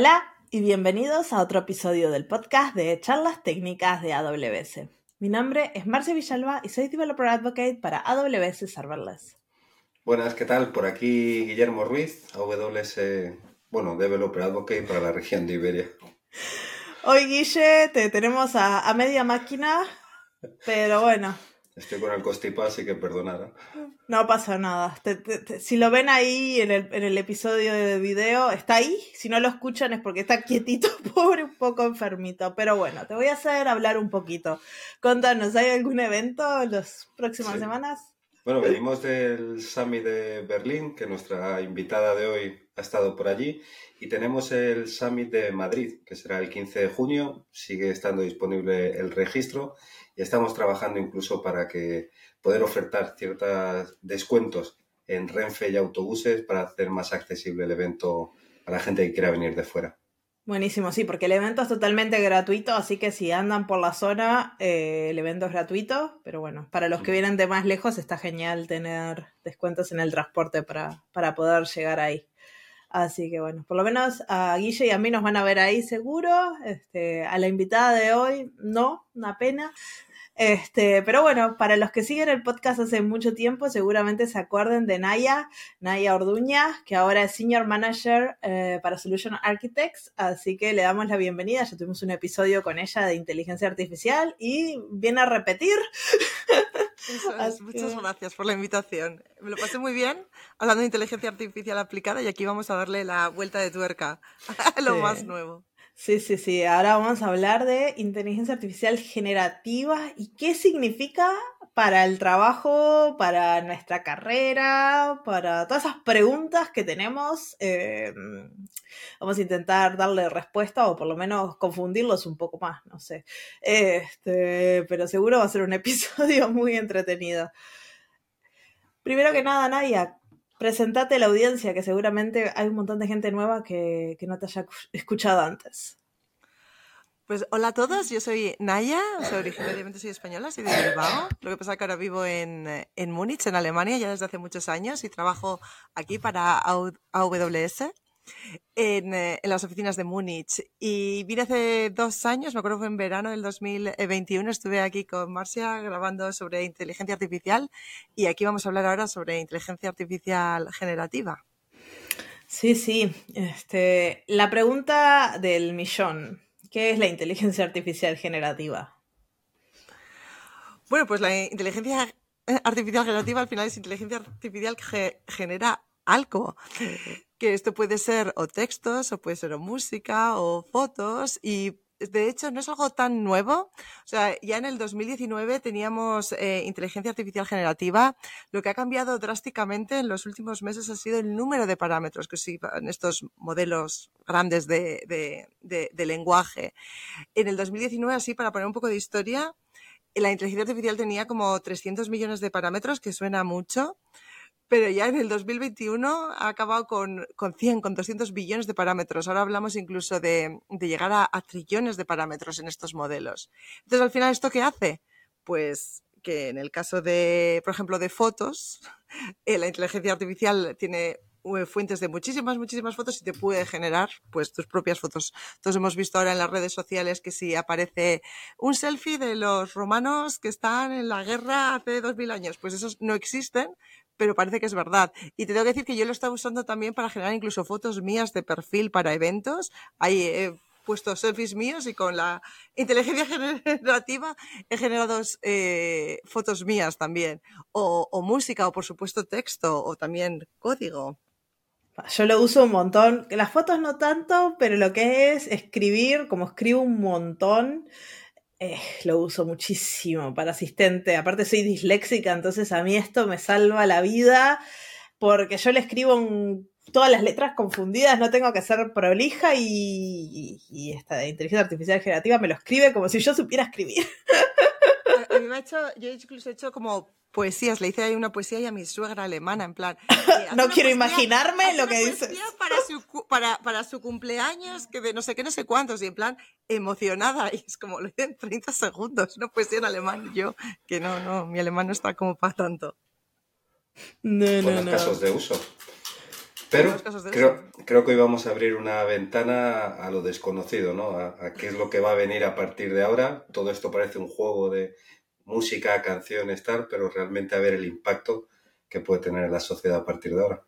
Hola y bienvenidos a otro episodio del podcast de charlas técnicas de AWS. Mi nombre es Marcia Villalba y soy Developer Advocate para AWS Serverless. Buenas, ¿qué tal? Por aquí Guillermo Ruiz, AWS, bueno, Developer Advocate para la región de Iberia. Hoy, Guille, te tenemos a, media máquina, pero bueno. Estoy con el constipado, así que perdonad. No pasa nada. si lo ven ahí en el, episodio de video, está ahí. Si no lo escuchan es porque está quietito, pobre, un poco enfermito. Pero bueno, te voy a hacer hablar un poquito. Contanos, ¿hay algún evento en las próximas semanas? Bueno, venimos del Summit de Berlín, que nuestra invitada de hoy ha estado por allí. Y tenemos el Summit de Madrid, que será el 15 de junio. Sigue estando disponible el registro y estamos trabajando incluso para que poder ofertar ciertos descuentos en Renfe y autobuses para hacer más accesible el evento a la gente que quiera venir de fuera. Buenísimo, sí, porque el evento es totalmente gratuito, así que si andan por la zona, eh, el evento es gratuito, pero bueno, para los que vienen de más lejos está genial tener descuentos en el transporte para, para poder llegar ahí. Así que bueno, por lo menos a Guille y a mí nos van a ver ahí seguro. Este, a la invitada de hoy, no, una pena. Este, pero bueno, para los que siguen el podcast hace mucho tiempo, seguramente se acuerden de Naya, Naya Orduña, que ahora es Senior Manager eh, para Solution Architects, así que le damos la bienvenida. Ya tuvimos un episodio con ella de inteligencia artificial y viene a repetir. Muchas gracias por la invitación. Me lo pasé muy bien hablando de inteligencia artificial aplicada y aquí vamos a darle la vuelta de tuerca a lo más nuevo. Sí, sí, sí. Ahora vamos a hablar de inteligencia artificial generativa y qué significa para el trabajo, para nuestra carrera, para todas esas preguntas que tenemos. Eh, vamos a intentar darle respuesta o por lo menos confundirlos un poco más, no sé. Este, pero seguro va a ser un episodio muy entretenido. Primero que nada, Nadia, presentate a la audiencia, que seguramente hay un montón de gente nueva que, no te haya escuchado antes. Pues hola a todos, yo soy Naya, soy originalmente soy española, soy de Bilbao. Lo que pasa es que ahora vivo en, en Múnich, en Alemania, ya desde hace muchos años y trabajo aquí para AWS. Eh, en, las oficinas de Múnich. Y vine hace dos años, me acuerdo fue en verano del 2021, estuve aquí con Marcia grabando sobre inteligencia artificial y aquí vamos a hablar ahora sobre inteligencia artificial generativa. Sí, sí. Este, la pregunta del millón. ¿Qué es la inteligencia artificial generativa? Bueno, pues la inteligencia artificial generativa al final es inteligencia artificial que genera algo que esto puede ser o textos, o puede ser o música, o fotos, y de hecho no es algo tan nuevo. O sea, ya en el 2019 teníamos eh, inteligencia artificial generativa. Lo que ha cambiado drásticamente en los últimos meses ha sido el número de parámetros que se en estos modelos grandes de, de, de lenguaje. En el 2019, así para poner un poco de historia, la inteligencia artificial tenía como 300 millones de parámetros, que suena mucho pero ya en el 2021 ha acabado con, con 100, con 200 billones de parámetros. Ahora hablamos incluso de, llegar a, trillones de parámetros en estos modelos. Entonces, al final, ¿esto qué hace? Pues que en el caso de, por ejemplo, de fotos, eh, la inteligencia artificial tiene eh, fuentes de muchísimas, muchísimas fotos y te puede generar pues tus propias fotos. Todos hemos visto ahora en las redes sociales que si aparece un selfie de los romanos que están en la guerra hace dos mil años, pues esos no existen, pero parece que es verdad. Y te tengo que decir que yo lo estaba usando también para generar incluso fotos mías de perfil para eventos. Ahí he puesto selfies míos y con la inteligencia generativa he generado eh, fotos mías también. O, o música, o por supuesto texto, o también código. Yo lo uso un montón. Las fotos no tanto, pero lo que es escribir, como escribo un montón, eh, lo uso muchísimo para asistente. Aparte soy disléxica, entonces a mí esto me salva la vida porque yo le escribo todas las letras confundidas, no tengo que ser prolija y, esta inteligencia artificial generativa me lo escribe como si yo supiera escribir. A, mí me ha hecho, yo incluso he hecho como poesías. Le hice ahí una poesía y a mi suegra alemana, en plan. Eh, no quiero imaginarme lo que dices. Para su, para, para su cumpleaños, que de no sé qué, no sé cuántos, y en plan emocionada. Y es como, lo hice en 30 segundos, una poesía en alemán. yo, que no, no, mi alemán no está como para tanto. No, no, no. casos de uso. Pero creo, creo, que hoy vamos a abrir una ventana a lo desconocido, ¿no? A, qué es lo que va a venir a partir de ahora. Todo esto parece un juego de música, canciones, tal, pero realmente a ver el impacto que puede tener en la sociedad a partir de ahora.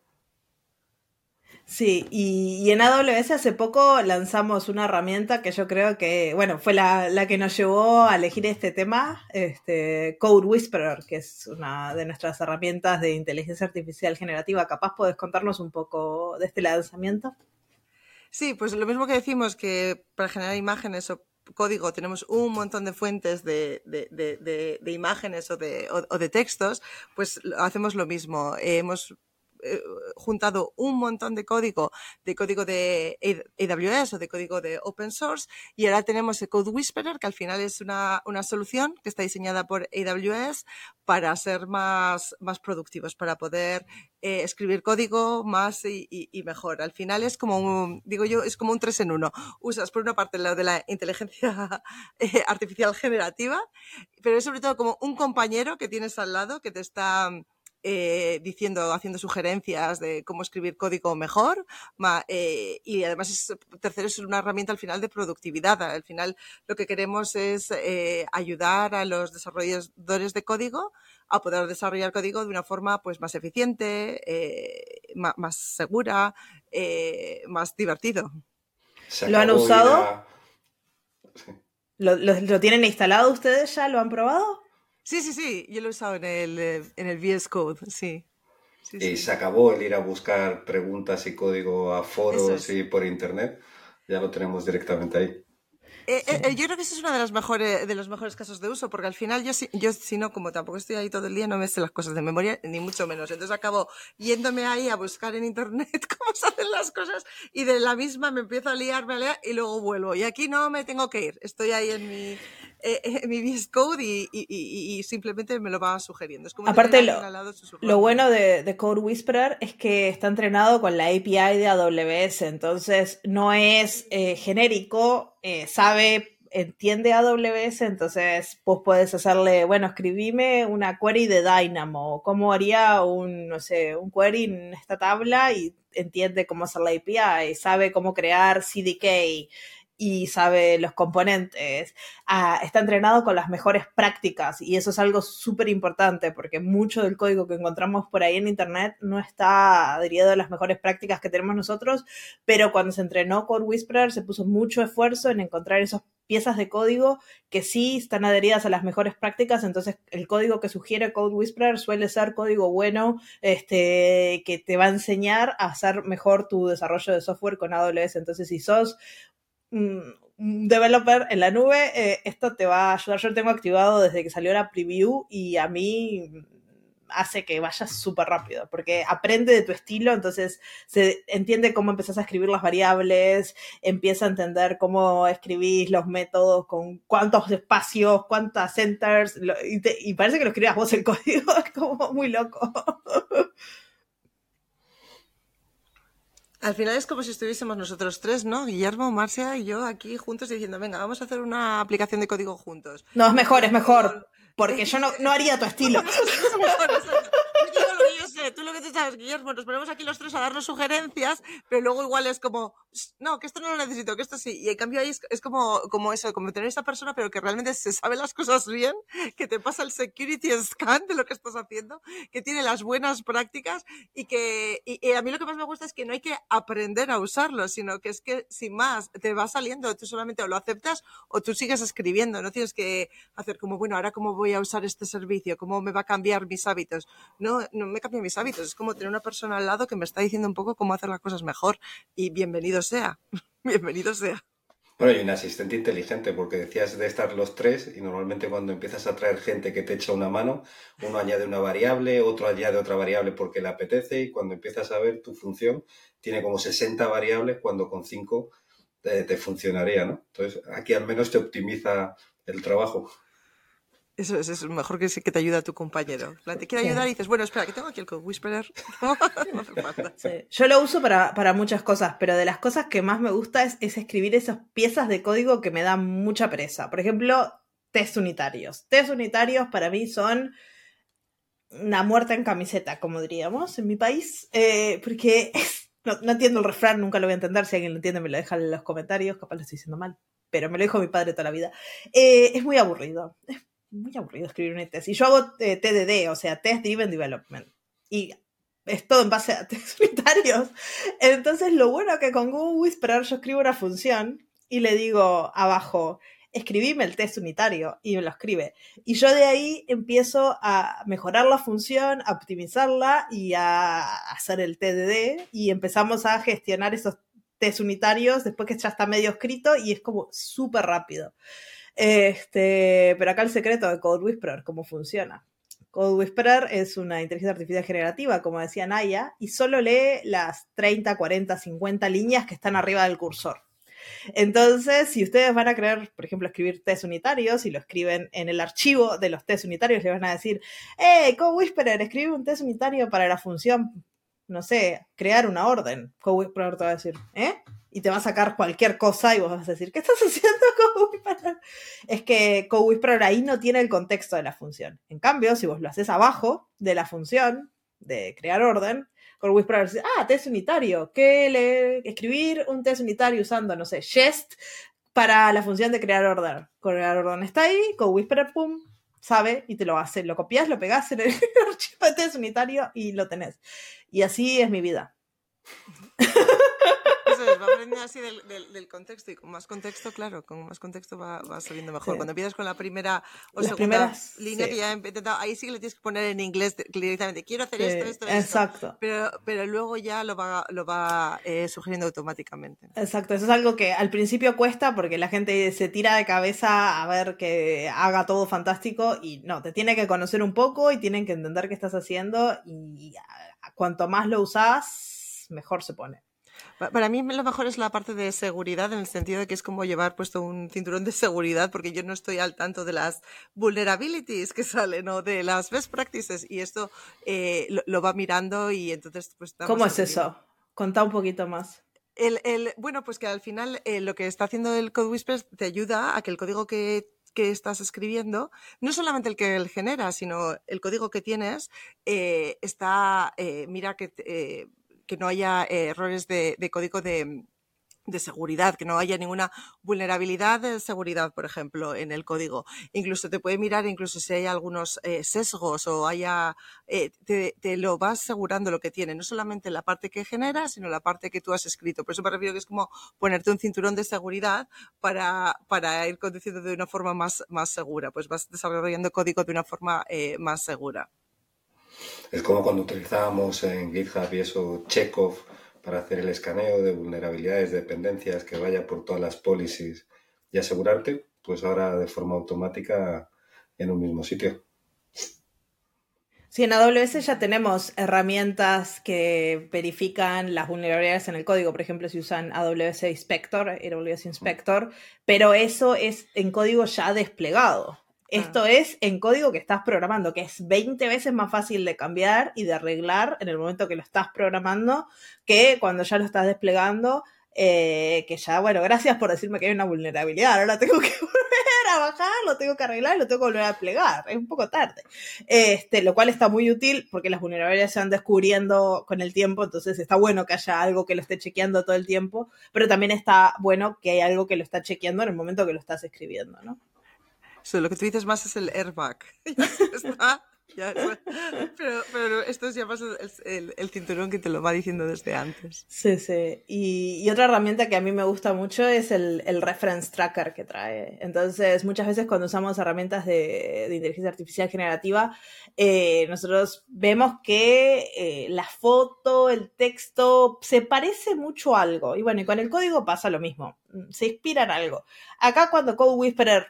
Sí, y, en AWS hace poco lanzamos una herramienta que yo creo que, bueno, fue la, que nos llevó a elegir este tema, este Code Whisperer, que es una de nuestras herramientas de inteligencia artificial generativa. Capaz podés contarnos un poco de este lanzamiento. Sí, pues lo mismo que decimos que para generar imágenes o código tenemos un montón de fuentes de, imágenes o de, o de, textos, pues hacemos lo mismo. hemos eh, juntado un montón de código, de código de AWS o de código de open source, y ahora tenemos el Code Whisperer, que al final es una, solución que está diseñada por AWS para ser más, más productivos, para poder eh, escribir código más y, mejor. Al final es como un, digo yo, es como un tres en uno. Usas por una parte lo de la inteligencia eh, artificial generativa, pero es sobre todo como un compañero que tienes al lado que te está eh, diciendo, haciendo sugerencias de cómo escribir código mejor. Eh, y además, es, tercero, es una herramienta al final de productividad. Al final, lo que queremos es eh, ayudar a los desarrolladores de código a poder desarrollar código de una forma pues, más eficiente, más, segura, más divertido. ¿Lo han usado? ¿Lo tienen instalado ustedes ya? ¿Lo han probado? Sí, sí, sí, yo lo he usado en el, eh, en el VS Code, sí. y se acabó el ir a buscar preguntas y código a foros y por internet. Ya lo tenemos directamente ahí. Eh, eh, yo creo que ese es uno de los mejores de los mejores casos de uso, porque al final yo, yo si no, como tampoco estoy ahí todo el día, no me sé las cosas de memoria, ni mucho menos. Entonces acabo yéndome ahí a buscar en internet cómo se hacen las cosas y de la misma me empiezo a liarme a liar y luego vuelvo. Y aquí no me tengo que ir, estoy ahí en mi, eh, eh, mi VS Code y, simplemente me lo va sugiriendo. Aparte, lo, bueno de, Code Whisperer es que está entrenado con la API de AWS, entonces no es eh, genérico, sabe, entiende AWS, entonces pues puedes hacerle, bueno, escribime una query de Dynamo, cómo haría un, no sé, un query en esta tabla y entiende cómo hacer la API, sabe cómo crear CDK y sabe los componentes, ah, está entrenado con las mejores prácticas y eso es algo súper importante porque mucho del código que encontramos por ahí en Internet no está adherido a las mejores prácticas que tenemos nosotros, pero cuando se entrenó con Whisperer se puso mucho esfuerzo en encontrar esas piezas de código que sí están adheridas a las mejores prácticas, entonces el código que sugiere Code Whisperer suele ser código bueno, este, que te va a enseñar a hacer mejor tu desarrollo de software con AWS. Entonces, si sos un developer en la nube, eh, esto te va a ayudar. Yo lo tengo activado desde que salió la preview y a mí hace que vayas súper rápido, porque aprende de tu estilo, entonces se entiende cómo empezás a escribir las variables, empieza a entender cómo escribís los métodos, con cuántos espacios, cuántas centers, y, y parece que lo escribas vos el código, es como muy loco. Al final es como si estuviésemos nosotros tres, ¿no? Guillermo, Marcia y yo aquí juntos diciendo, venga, vamos a hacer una aplicación de código juntos. No, es mejor, es mejor. Porque yo no, no haría tu estilo. Tú lo que te sabes, Guillermo, nos ponemos aquí los tres a darnos sugerencias, pero luego igual es como, no, que esto no lo necesito, que esto sí. Y en cambio ahí es, como, como eso, como tener esa persona, pero que realmente se sabe las cosas bien, que te pasa el security scan de lo que estás haciendo, que tiene las buenas prácticas y que, y, a mí lo que más me gusta es que no hay que aprender a usarlo, sino que es que sin más te va saliendo, tú solamente o lo aceptas o tú sigues escribiendo, no tienes que hacer como, bueno, ahora cómo voy a usar este servicio, cómo me va a cambiar mis hábitos. No, no me cambia mis hábitos. Es como tener una persona al lado que me está diciendo un poco cómo hacer las cosas mejor. Y bienvenido sea. bienvenido sea. Bueno, y un asistente inteligente, porque decías de estar los tres, y normalmente cuando empiezas a traer gente que te echa una mano, uno añade una variable, otro añade otra variable porque le apetece, y cuando empiezas a ver tu función, tiene como 60 variables cuando con 5 te, te funcionaría, ¿no? Entonces, aquí al menos te optimiza el trabajo. Eso es, es mejor que, que te ayuda a tu compañero. te quiere ayudar y dices, bueno, espera, que tengo aquí el Code Whisperer. Yo lo uso para, para, muchas cosas, pero de las cosas que más me gusta es, es, escribir esas piezas de código que me dan mucha pereza. Por ejemplo, test unitarios. Test unitarios para mí son una muerte en camiseta, como diríamos en mi país, eh, porque es No, no, entiendo el refrán, nunca lo voy a entender. Si alguien lo entiende, me lo deja en los comentarios. Capaz lo estoy diciendo mal. Pero me lo dijo mi padre toda la vida. Eh, es muy aburrido. Es muy aburrido escribir una tesis. Yo hago eh, TDD, o sea, Test Driven Development. Y es todo en base a test unitarios. Entonces, lo bueno que con Google Whisperer yo escribo una función y le digo abajo, escribime el test unitario y me lo escribe. Y yo de ahí empiezo a mejorar la función, a optimizarla y a hacer el TDD y empezamos a gestionar esos test unitarios después que ya está medio escrito y es como súper rápido. Este, pero acá el secreto de Code Whisperer, cómo funciona. Code Whisperer es una inteligencia artificial generativa, como decía Naya, y solo lee las 30, 40, 50 líneas que están arriba del cursor. Entonces, si ustedes van a querer, por ejemplo, escribir test unitarios y lo escriben en el archivo de los test unitarios, le van a decir, hey, Code Whisperer, escribe un test unitario para la función, no sé, crear una orden. Code Whisperer te va a decir, ¿eh? Y te va a sacar cualquier cosa y vos vas a decir, ¿qué estás haciendo Code Whisperer? Es que Code Whisperer ahí no tiene el contexto de la función. En cambio, si vos lo haces abajo de la función de crear orden, con Whisperer, ah, test unitario, ¿qué le... escribir un test unitario usando, no sé, Jest para la función de crear orden. Crear orden está ahí, con Whisperer, pum, sabe y te lo hace. Lo copias, lo pegas en el archivo de test unitario y lo tenés. Y así es mi vida. Va aprendiendo así del, del, contexto y con más contexto, claro, con más contexto va, va saliendo mejor. Cuando empiezas con la primera o Las segunda línea que ya he intentado, ahí sí que le tienes que poner en inglés directamente, quiero hacer esto, esto, Exacto. Pero, pero luego ya lo va, lo va eh, sugiriendo automáticamente. Exacto, eso es algo que al principio cuesta porque la gente se tira de cabeza a ver que haga todo fantástico y no, te tiene que conocer un poco y tienen que entender qué estás haciendo y cuanto más lo usas, mejor se pone. Para mí lo mejor es la parte de seguridad, en el sentido de que es como llevar puesto un cinturón de seguridad, porque yo no estoy al tanto de las vulnerabilities que salen o de las best practices, y esto eh, lo, va mirando y entonces pues... ¿Cómo es eso? Contá un poquito más. El, el, bueno, pues que al final eh, lo que está haciendo el Code Whispers te ayuda a que el código que que estás escribiendo, no solamente el que él genera, sino el código que tienes, eh, está, mira que que no haya eh, errores de, código de, seguridad, que no haya ninguna vulnerabilidad de seguridad, por ejemplo, en el código. Incluso te puede mirar, incluso si hay algunos eh, sesgos o haya, eh, te, lo va asegurando lo que tiene, no solamente la parte que genera, sino la parte que tú has escrito. Por eso me refiero que es como ponerte un cinturón de seguridad para, para ir conduciendo de una forma más, más segura. Pues vas desarrollando código de una forma más segura. Es como cuando utilizábamos en GitHub y eso Chekhov para hacer el escaneo de vulnerabilidades, dependencias, que vaya por todas las policies y asegurarte, pues ahora de forma automática en un mismo sitio. Sí, en AWS ya tenemos herramientas que verifican las vulnerabilidades en el código. Por ejemplo, si usan AWS Inspector, AWS Inspector, pero eso es en código ya desplegado. Esto es en código que estás programando, que es 20 veces más fácil de cambiar y de arreglar en el momento que lo estás programando que cuando ya lo estás desplegando. Eh, que ya, bueno, gracias por decirme que hay una vulnerabilidad. Ahora tengo que volver a bajar, lo tengo que arreglar y lo tengo que volver a desplegar. Es un poco tarde. Este, lo cual está muy útil porque las vulnerabilidades se van descubriendo con el tiempo, entonces está bueno que haya algo que lo esté chequeando todo el tiempo, pero también está bueno que hay algo que lo está chequeando en el momento que lo estás escribiendo, ¿no? Lo que tú dices más es el airbag. pero, esto es ya más el, cinturón que te lo va diciendo desde antes. Sí, sí. Y, otra herramienta que a mí me gusta mucho es el, reference tracker que trae. Entonces, muchas veces cuando usamos herramientas de, inteligencia artificial generativa, eh, nosotros vemos que eh, la foto, el texto, se parece mucho a algo. Y bueno, y con el código pasa lo mismo. Se inspira algo. Acá cuando Code Whisperer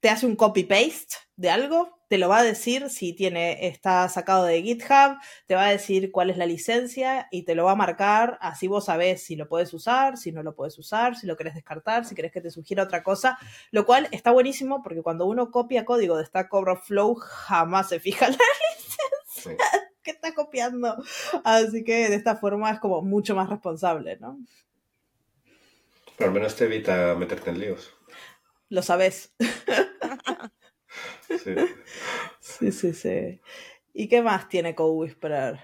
te hace un copy-paste de algo, te lo va a decir si tiene, está sacado de GitHub, te va a decir cuál es la licencia y te lo va a marcar, así vos sabés si lo puedes usar, si no lo puedes usar, si lo querés descartar, si querés que te sugiera otra cosa, lo cual está buenísimo porque cuando uno copia código de Stack Overflow jamás se fija la licencia que está copiando, así que de esta forma es como mucho más responsable, ¿no? Pero al menos te evita meterte en líos lo sabes. sí. sí, sí, ¿Y qué más tiene Code Whisperer?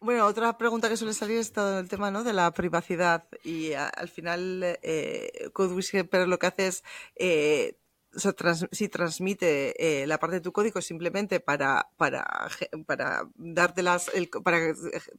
Bueno, otra pregunta que suele salir es todo el tema ¿no? de la privacidad y al final eh, CodeWhisperer lo que hace es eh, si transmite eh, la parte de tu código simplemente para, para, para darte las, para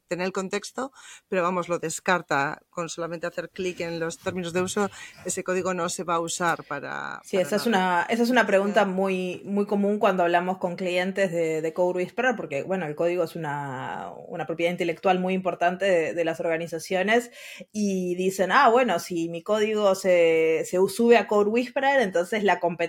tener el contexto, pero vamos, lo descarta con solamente hacer clic en los términos de uso, ese código no se va a usar para. Sí, esa, es una, esa es una pregunta muy, muy común cuando hablamos con clientes de, de Code Whisperer, porque bueno, el código es una, una propiedad intelectual muy importante de, de, las organizaciones y dicen, ah, bueno, si mi código se, se sube a Code Whisperer, entonces la competencia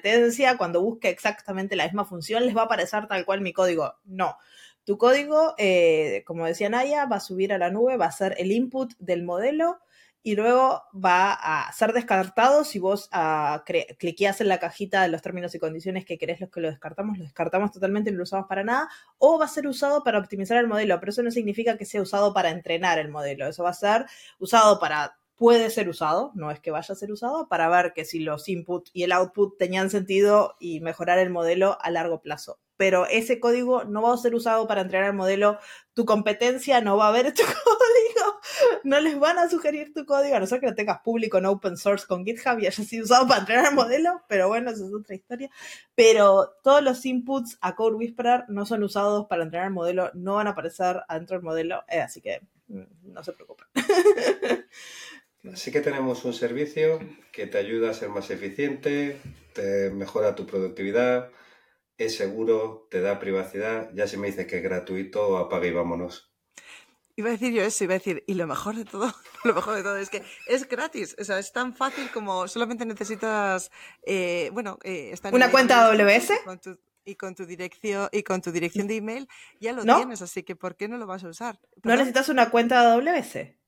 cuando busque exactamente la misma función, les va a aparecer tal cual mi código. No. Tu código, eh, como decía Naya, va a subir a la nube, va a ser el input del modelo y luego va a ser descartado si vos uh, cliqueas en la cajita de los términos y condiciones que querés los que lo descartamos, lo descartamos totalmente, no lo usamos para nada, o va a ser usado para optimizar el modelo, pero eso no significa que sea usado para entrenar el modelo, eso va a ser usado para puede ser usado, no es que vaya a ser usado, para ver que si los input y el output tenían sentido y mejorar el modelo a largo plazo. Pero ese código no va a ser usado para entrenar el modelo. Tu competencia no va a ver tu código. No les van a sugerir tu código, a no ser que lo tengas público en open source con GitHub y haya sido usado para entrenar el modelo. Pero bueno, eso es otra historia. Pero todos los inputs a Code Whisperer no son usados para entrenar el modelo, no van a aparecer adentro del modelo. Eh, así que mm, no se preocupen. Así que tenemos un servicio que te ayuda a ser más eficiente, te mejora tu productividad, es seguro, te da privacidad. Ya si me dice que es gratuito, apaga y vámonos. Iba a decir yo eso, iba a decir, y lo mejor de todo, lo mejor de todo es que es gratis, o sea, es tan fácil como solamente necesitas, eh, bueno, eh, una cuenta AWS y con tu dirección y con tu dirección de email ya lo tienes, así que ¿por qué no lo vas a usar? ¿No necesitas una cuenta AWS?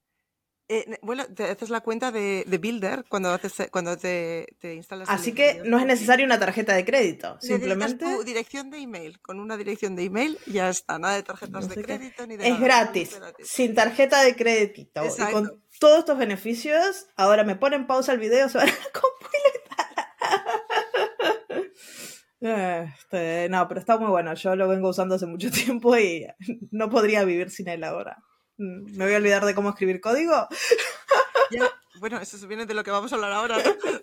Eh, bueno, te haces la cuenta de, Builder cuando, haces, cuando te, instalas. Así que no es necesario una tarjeta de crédito, simplemente. Tu dirección de email. Con una dirección de email ya está. Nada de tarjetas de crédito ni de. Es, gratis, sin tarjeta de crédito. Y con todos estos beneficios, ahora me ponen pausa el video, se van a este, no, pero está muy bueno. Yo lo vengo usando hace mucho tiempo y no podría vivir sin él ahora. Mm, me voy a olvidar de cómo escribir código. bueno, eso viene de lo que vamos a hablar ahora,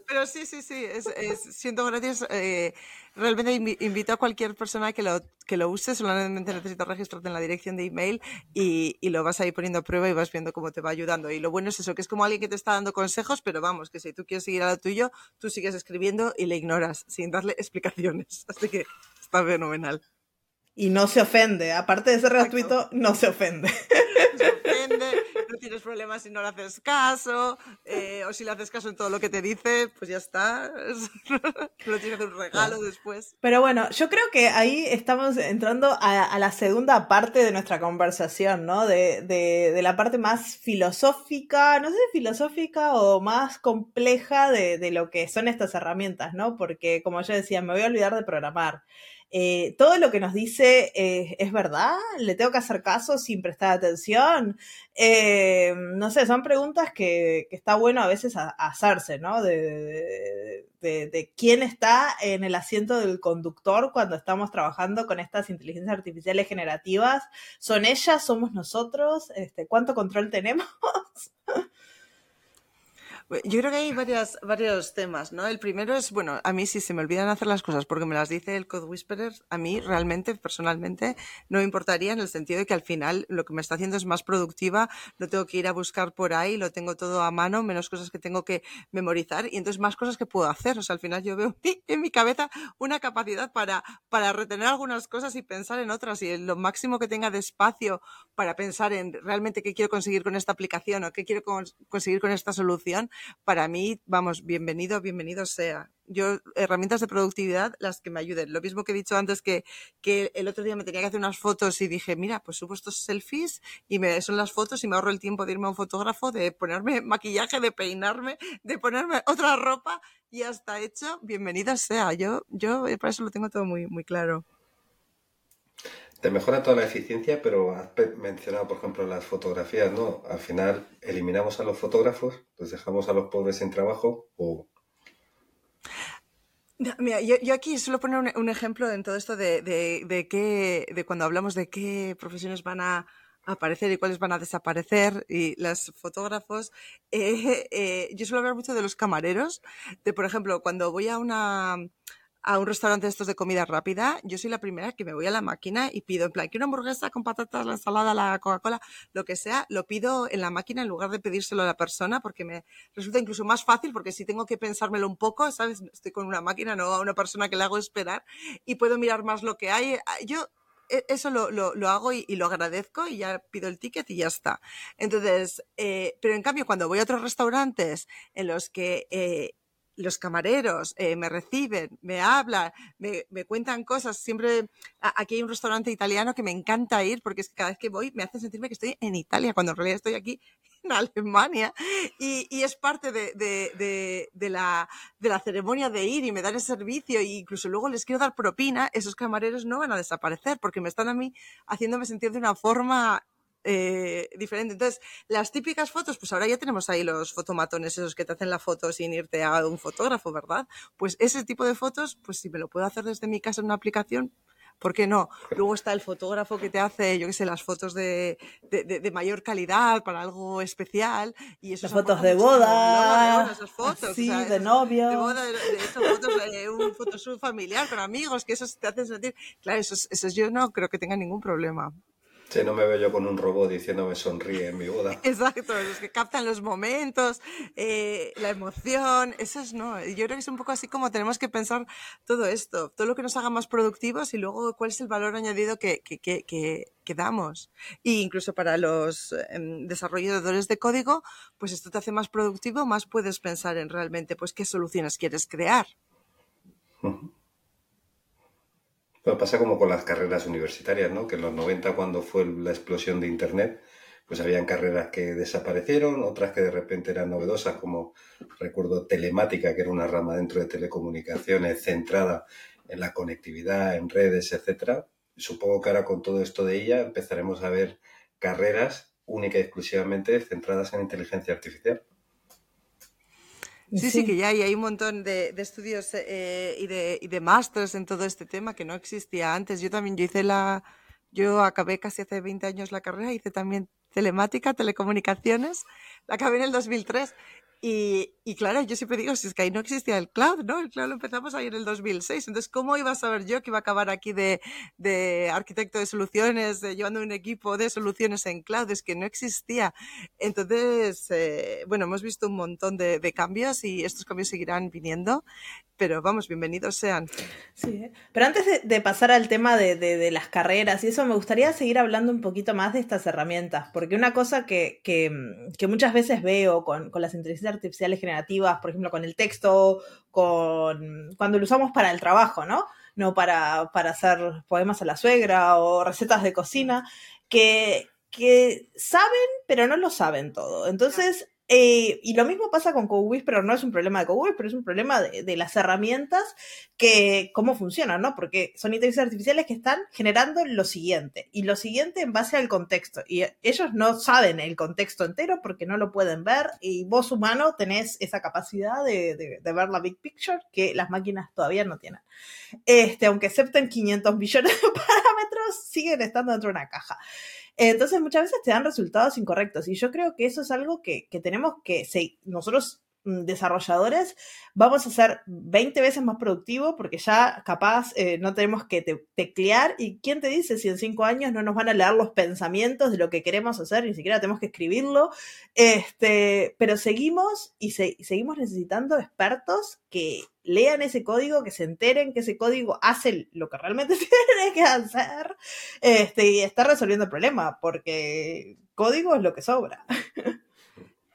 Pero sí, sí, sí, es, siento gracias. Eh, realmente invito a cualquier persona que lo, que lo use, solamente necesitas registrarte en la dirección de email y, y, lo vas a ir poniendo a prueba y vas viendo cómo te va ayudando. Y lo bueno es eso, que es como alguien que te está dando consejos, pero vamos, que si tú quieres seguir a lo tuyo, tú sigues escribiendo y le ignoras sin darle explicaciones. Así que está fenomenal. Y no se ofende, aparte de ser gratuito, no se ofende no tienes problemas si no le haces caso, eh, o si le haces caso en todo lo que te dice, pues ya está. no tienes un regalo después. Pero bueno, yo creo que ahí estamos entrando a, la segunda parte de nuestra conversación, ¿no? De, de, la parte más filosófica, no sé, filosófica o más compleja de, de lo que son estas herramientas, ¿no? Porque, como yo decía, me voy a olvidar de programar. Eh, todo lo que nos dice eh, es verdad, le tengo que hacer caso sin prestar atención. Eh, no sé, son preguntas que, está bueno a veces hacerse, ¿no? De, de, quién está en el asiento del conductor cuando estamos trabajando con estas inteligencias artificiales generativas. ¿Son ellas? ¿Somos nosotros? Este, ¿Cuánto control tenemos? Yo creo que hay varias, varios temas, ¿no? El primero es, bueno, a mí si se me olvidan hacer las cosas porque me las dice el Code Whisperer, a mí realmente, personalmente, no me importaría en el sentido de que al final lo que me está haciendo es más productiva, no tengo que ir a buscar por ahí, lo tengo todo a mano, menos cosas que tengo que memorizar y entonces más cosas que puedo hacer. O sea, al final yo veo en mi cabeza una capacidad para, para retener algunas cosas y pensar en otras y lo máximo que tenga de espacio para pensar en realmente qué quiero conseguir con esta aplicación o qué quiero conseguir con esta solución, para mí, vamos, bienvenido, bienvenido sea. Yo, herramientas de productividad, las que me ayuden. Lo mismo que he dicho antes, que, que el otro día me tenía que hacer unas fotos y dije, mira, pues subo estos selfies y me son las fotos y me ahorro el tiempo de irme a un fotógrafo, de ponerme maquillaje, de peinarme, de ponerme otra ropa y hasta hecho. Bienvenida sea. Yo, yo eh, para eso lo tengo todo muy, muy claro. Te mejora toda la eficiencia, pero has mencionado, por ejemplo, las fotografías, ¿no? Al final eliminamos a los fotógrafos, los dejamos a los pobres sin trabajo o... Mira, yo, aquí suelo poner un, ejemplo en todo esto de, de, de, de cuando hablamos de qué profesiones van a, aparecer y cuáles van a desaparecer y los fotógrafos. Eh, eh, yo suelo hablar mucho de los camareros, de por ejemplo, cuando voy a una a un restaurante de estos de comida rápida, yo soy la primera que me voy a la máquina y pido en plan, quiero una hamburguesa con patatas, la ensalada, la Coca-Cola, lo que sea, lo pido en la máquina en lugar de pedírselo a la persona porque me resulta incluso más fácil porque si tengo que pensármelo un poco, ¿sabes? Estoy con una máquina, no a una persona que le hago esperar y puedo mirar más lo que hay. Yo e, eso lo, lo, hago y, y, lo agradezco y ya pido el ticket y ya está. Entonces, eh, pero en cambio, cuando voy a otros restaurantes en los que eh, los camareros eh, me reciben, me hablan, me, me, cuentan cosas. Siempre aquí hay un restaurante italiano que me encanta ir porque es que cada vez que voy me hace sentirme que estoy en Italia, cuando en realidad estoy aquí en Alemania. Y, y es parte de, de, de, la, de la ceremonia de ir y me dan el servicio e incluso luego les quiero dar propina, esos camareros no van a desaparecer porque me están a mí haciéndome sentir de una forma eh, diferente. Entonces, las típicas fotos, pues ahora ya tenemos ahí los fotomatones, esos que te hacen la foto sin irte a un fotógrafo, ¿verdad? Pues ese tipo de fotos, pues si me lo puedo hacer desde mi casa en una aplicación, ¿por qué no? Luego está el fotógrafo que te hace, yo qué sé, las fotos de, de, de, de mayor calidad para algo especial. Y esas fotos de boda, esas fotos, sí, o sea, de novio. De boda, de, esas fotos de un photoshoot familiar con amigos, que eso te hacen sentir. Claro, esos, esos yo no creo que tenga ningún problema. Sí, no me veo yo con un robot diciéndome sonríe en mi boda. Exacto, los que captan los momentos, eh, la emoción, eso es no. Yo creo que es un poco así como tenemos que pensar todo esto, todo lo que nos haga más productivos y luego cuál es el valor añadido que, que, que, que damos. E incluso para los eh, desarrolladores de código, pues esto te hace más productivo, más puedes pensar en realmente pues qué soluciones quieres crear. Uh -huh. Pasa como con las carreras universitarias, ¿no? Que en los 90, cuando fue la explosión de Internet, pues habían carreras que desaparecieron, otras que de repente eran novedosas, como recuerdo telemática, que era una rama dentro de telecomunicaciones centrada en la conectividad, en redes, etcétera. Supongo que ahora con todo esto de ella empezaremos a ver carreras única y exclusivamente centradas en inteligencia artificial. Sí, sí, sí, que ya hay, hay un montón de, de estudios eh, y de, y de másters en todo este tema que no existía antes. Yo también, yo hice la, yo acabé casi hace 20 años la carrera, hice también telemática, telecomunicaciones, la acabé en el 2003 y, y, claro, yo siempre digo, si es que ahí no existía el cloud, ¿no? El cloud lo empezamos ahí en el 2006. Entonces, ¿cómo iba a saber yo que iba a acabar aquí de, de arquitecto de soluciones, de, llevando un equipo de soluciones en cloud? Es que no existía. Entonces, eh, bueno, hemos visto un montón de, de, cambios y estos cambios seguirán viniendo, pero vamos, bienvenidos sean. Sí, pero antes de, de pasar al tema de, de, las carreras y eso, me gustaría seguir hablando un poquito más de estas herramientas, porque una cosa que, que, que muchas veces veo con, con las inteligencias artificiales generativas, por ejemplo, con el texto, con cuando lo usamos para el trabajo, ¿no? No para, para hacer poemas a la suegra o recetas de cocina, que, que saben, pero no lo saben todo. Entonces, eh, y lo mismo pasa con CoWIS, pero no es un problema de CoWIS, pero es un problema de, de, las herramientas que, cómo funcionan, ¿no? Porque son inteligencias artificiales que están generando lo siguiente, y lo siguiente en base al contexto. Y ellos no saben el contexto entero porque no lo pueden ver, y vos humano tenés esa capacidad de, de, de ver la big picture que las máquinas todavía no tienen. Este, aunque acepten 500 millones de parámetros, siguen estando dentro de una caja. Entonces muchas veces te dan resultados incorrectos y yo creo que eso es algo que, que tenemos que, sí, nosotros desarrolladores vamos a ser 20 veces más productivos porque ya capaz eh, no tenemos que te teclear y quién te dice si en 5 años no nos van a leer los pensamientos de lo que queremos hacer, ni siquiera tenemos que escribirlo, este, pero seguimos y se, seguimos necesitando expertos que lean ese código, que se enteren que ese código hace lo que realmente tiene que hacer este, y está resolviendo el problema, porque código es lo que sobra.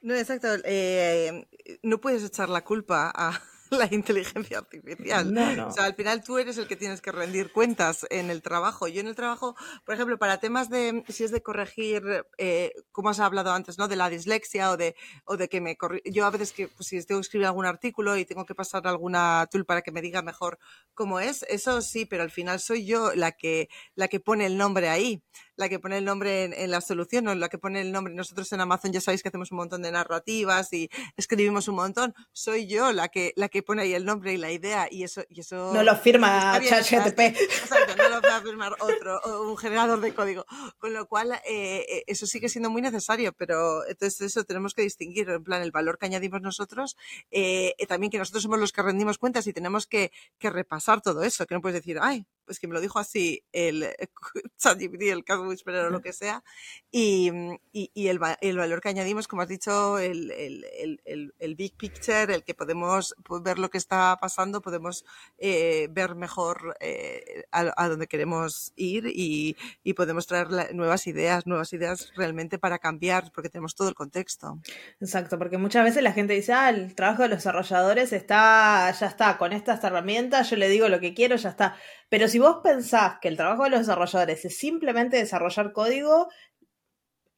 No, exacto. Eh, no puedes echar la culpa a la inteligencia artificial. No, no. O sea, al final tú eres el que tienes que rendir cuentas en el trabajo. Yo en el trabajo, por ejemplo, para temas de, si es de corregir, eh, como has hablado antes, ¿no? De la dislexia o de, o de que me corri Yo a veces que, pues, si tengo que escribir algún artículo y tengo que pasar alguna tool para que me diga mejor cómo es, eso sí, pero al final soy yo la que, la que pone el nombre ahí. La que pone el nombre en, la solución, no la que pone el nombre. Nosotros en Amazon ya sabéis que hacemos un montón de narrativas y escribimos un montón. Soy yo la que, la que pone ahí el nombre y la idea y eso... Y eso no lo firma ChatGPT. Exacto, no lo va a firmar otro, un generador de código. Con lo cual, eh, eh, eso sigue siendo muy necesario, pero entonces eso tenemos que distinguir, en plan, el valor que añadimos nosotros, eh, también que nosotros somos los que rendimos cuentas y tenemos que, que repasar todo eso, que no puedes decir, ay, pues que me lo dijo así el ChatGPT, el Caso Whisperer o lo que sea, y, y, y el, el, valor que añadimos, como has dicho, el, el, el, big picture, el que podemos ver lo que está pasando, podemos eh, ver mejor eh, a, a, dónde queremos ir y, y podemos traer nuevas ideas, nuevas ideas realmente para cambiar, porque tenemos todo el contexto. Exacto, porque muchas veces la gente dice, ah, el trabajo de los desarrolladores está, ya está, con estas herramientas, yo le digo lo que quiero, ya está. Pero si vos pensás que el trabajo de los desarrolladores es simplemente desarrollar código,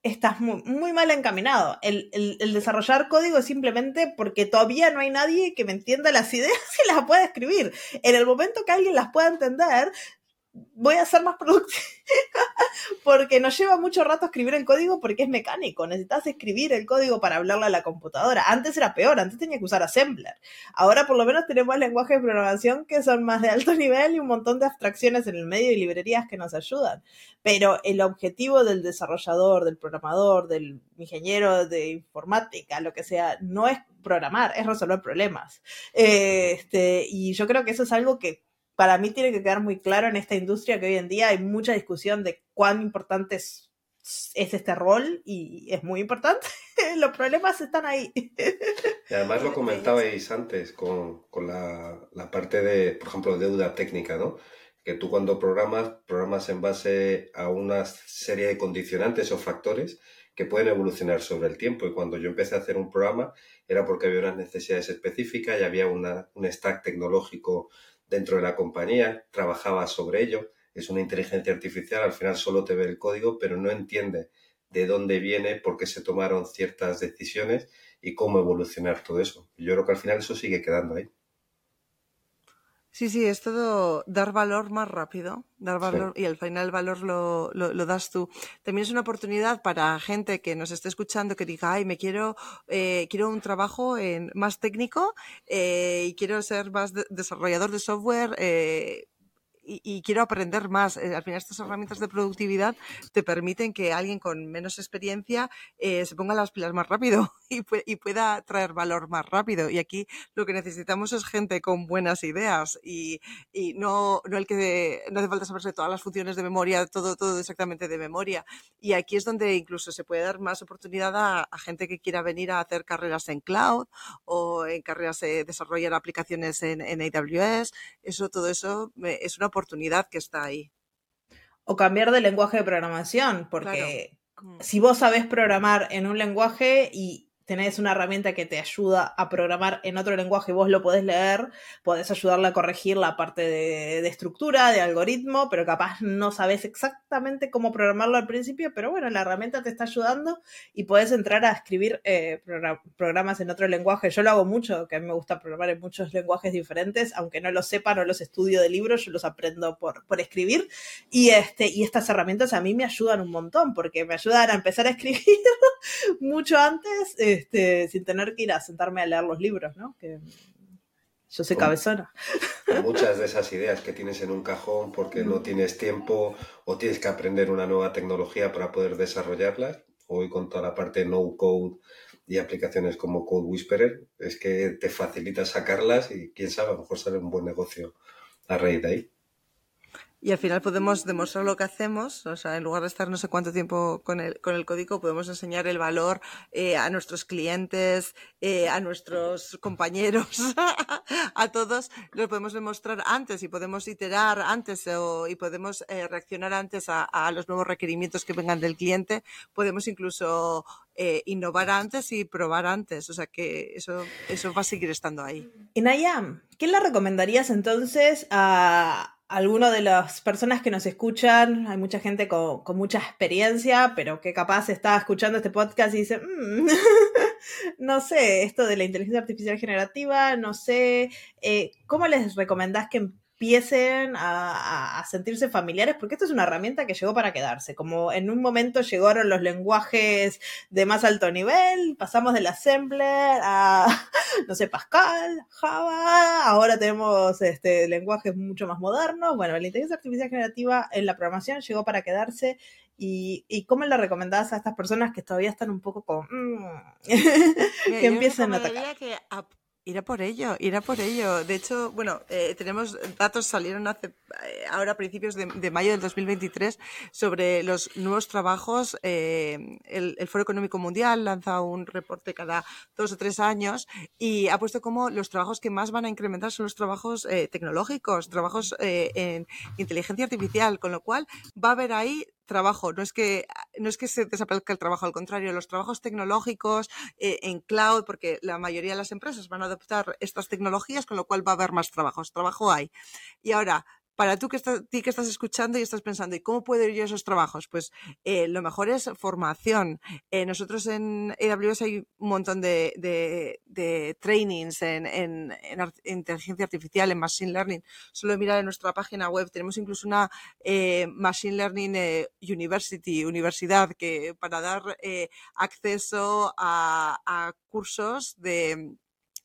estás muy, mal encaminado. El, el, desarrollar código es simplemente porque todavía no hay nadie que me entienda las ideas y las pueda escribir. En el momento que alguien las pueda entender, voy a ser más productiva porque nos lleva mucho rato escribir el código porque es mecánico. Necesitas escribir el código para hablarle a la computadora. Antes era peor, antes tenía que usar Assembler. Ahora por lo menos tenemos lenguajes de programación que son más de alto nivel y un montón de abstracciones en el medio y librerías que nos ayudan. Pero el objetivo del desarrollador, del programador, del ingeniero de informática, lo que sea, no es programar, es resolver problemas. Este, y yo creo que eso es algo que para mí tiene que quedar muy claro en esta industria que hoy en día hay mucha discusión de cuán importante es, este rol y es muy importante. Los problemas están ahí. Y además lo comentabais antes con, con la, la, parte de, por ejemplo, deuda técnica, ¿no? Que tú cuando programas, programas en base a una serie de condicionantes o factores que pueden evolucionar sobre el tiempo. Y cuando yo empecé a hacer un programa era porque había unas necesidades específicas y había una, un stack tecnológico dentro de la compañía, trabajaba sobre ello. Es una inteligencia artificial, al final solo te ve el código, pero no entiende de dónde viene, por qué se tomaron ciertas decisiones y cómo evolucionar todo eso. Yo creo que al final eso sigue quedando ahí. Sí, sí, es todo dar valor más rápido, dar valor y al final el valor lo, lo, das tú. También es una oportunidad para gente que nos esté escuchando que diga, ay, me quiero, eh, quiero un trabajo en, más técnico eh, y quiero ser más desarrollador de software. Eh, y, quiero aprender más. Eh, al final estas herramientas de productividad te permiten que alguien con menos experiencia eh, se ponga las pilas más rápido y, y, pueda traer valor más rápido. Y aquí lo que necesitamos es gente con buenas ideas y, y no, no el que no hace falta saberse todas las funciones de memoria, todo, todo exactamente de memoria. Y aquí es donde incluso se puede dar más oportunidad a, gente que quiera venir a hacer carreras en cloud o en carreras de desarrollar aplicaciones en, en AWS. Eso, todo eso es una oportunidad que está ahí. O cambiar de lenguaje de programación, porque si vos sabés programar en un lenguaje y tenés una herramienta que te ayuda a programar en otro lenguaje vos lo podés leer, podés ayudarle a corregir la parte de, estructura, de algoritmo, pero capaz no sabes exactamente cómo programarlo al principio, pero bueno, la herramienta te está ayudando y podés entrar a escribir eh, programas en otro lenguaje. Yo lo hago mucho, que a mí me gusta programar en muchos lenguajes diferentes, aunque no los sepa, no los estudio de libros, yo los aprendo por, por escribir. Y, este, y estas herramientas a mí me ayudan un montón, porque me ayudan a empezar a escribir mucho antes. Este, sin tener que ir a sentarme a leer los libros, ¿no? Que yo soy cabezona. Muchas de esas ideas que tienes en un cajón porque no tienes tiempo o tienes que aprender una nueva tecnología para poder desarrollarlas. Hoy con toda la parte no code y aplicaciones como Code Whisperer, es que te facilita sacarlas y quién sabe, a lo mejor sale un buen negocio a raíz de ahí y al final podemos demostrar lo que hacemos, o sea, en lugar de estar no sé cuánto tiempo con el, con el código, podemos enseñar el valor eh, a nuestros clientes, eh, a nuestros compañeros, a todos, lo podemos demostrar antes y podemos iterar antes o, y podemos eh, reaccionar antes a, a, los nuevos requerimientos que vengan del cliente, podemos incluso eh, innovar antes y probar antes, o sea que eso, eso va a seguir estando ahí. Y Nayam, ¿qué le recomendarías entonces a alguno de las personas que nos escuchan, hay mucha gente con, mucha experiencia, pero que capaz está escuchando este podcast y dice, mm, no sé, esto de la inteligencia artificial generativa, no sé, eh, ¿cómo les recomendás que empiecen a, sentirse familiares, porque esto es una herramienta que llegó para quedarse. Como en un momento llegaron los lenguajes de más alto nivel, pasamos del assembler a, no sé, Pascal, Java, ahora tenemos este, lenguajes mucho más modernos. Bueno, la inteligencia artificial generativa en la programación llegó para quedarse y, y cómo le recomendás a estas personas que todavía están un poco con... Mm, que empiecen a atacar? Que Ir por ello, ir por ello. De hecho, bueno, eh, tenemos datos, salieron hace, eh, ahora a principios de, mayo del 2023 sobre los nuevos trabajos. Eh, el, Foro Económico Mundial lanza un reporte cada dos o tres años y ha puesto como los trabajos que más van a incrementar son los trabajos tecnológicos, trabajos en inteligencia artificial, con lo cual va a haber ahí trabajo, no es que, no es que se desaparezca el trabajo, al contrario, los trabajos tecnológicos eh, en cloud, porque la mayoría de las empresas van a adoptar estas tecnologías, con lo cual va a haber más trabajos. Trabajo hay. Y ahora, para tú que estás, ti que estás escuchando y estás pensando, ¿y cómo puedo ir yo a esos trabajos? Pues eh, lo mejor es formación. Eh, nosotros en AWS hay un montón de, de, trainings en, en, inteligencia artificial, en machine learning. Solo mirar en nuestra página web. Tenemos incluso una eh, machine learning university, universidad, que para dar acceso a cursos de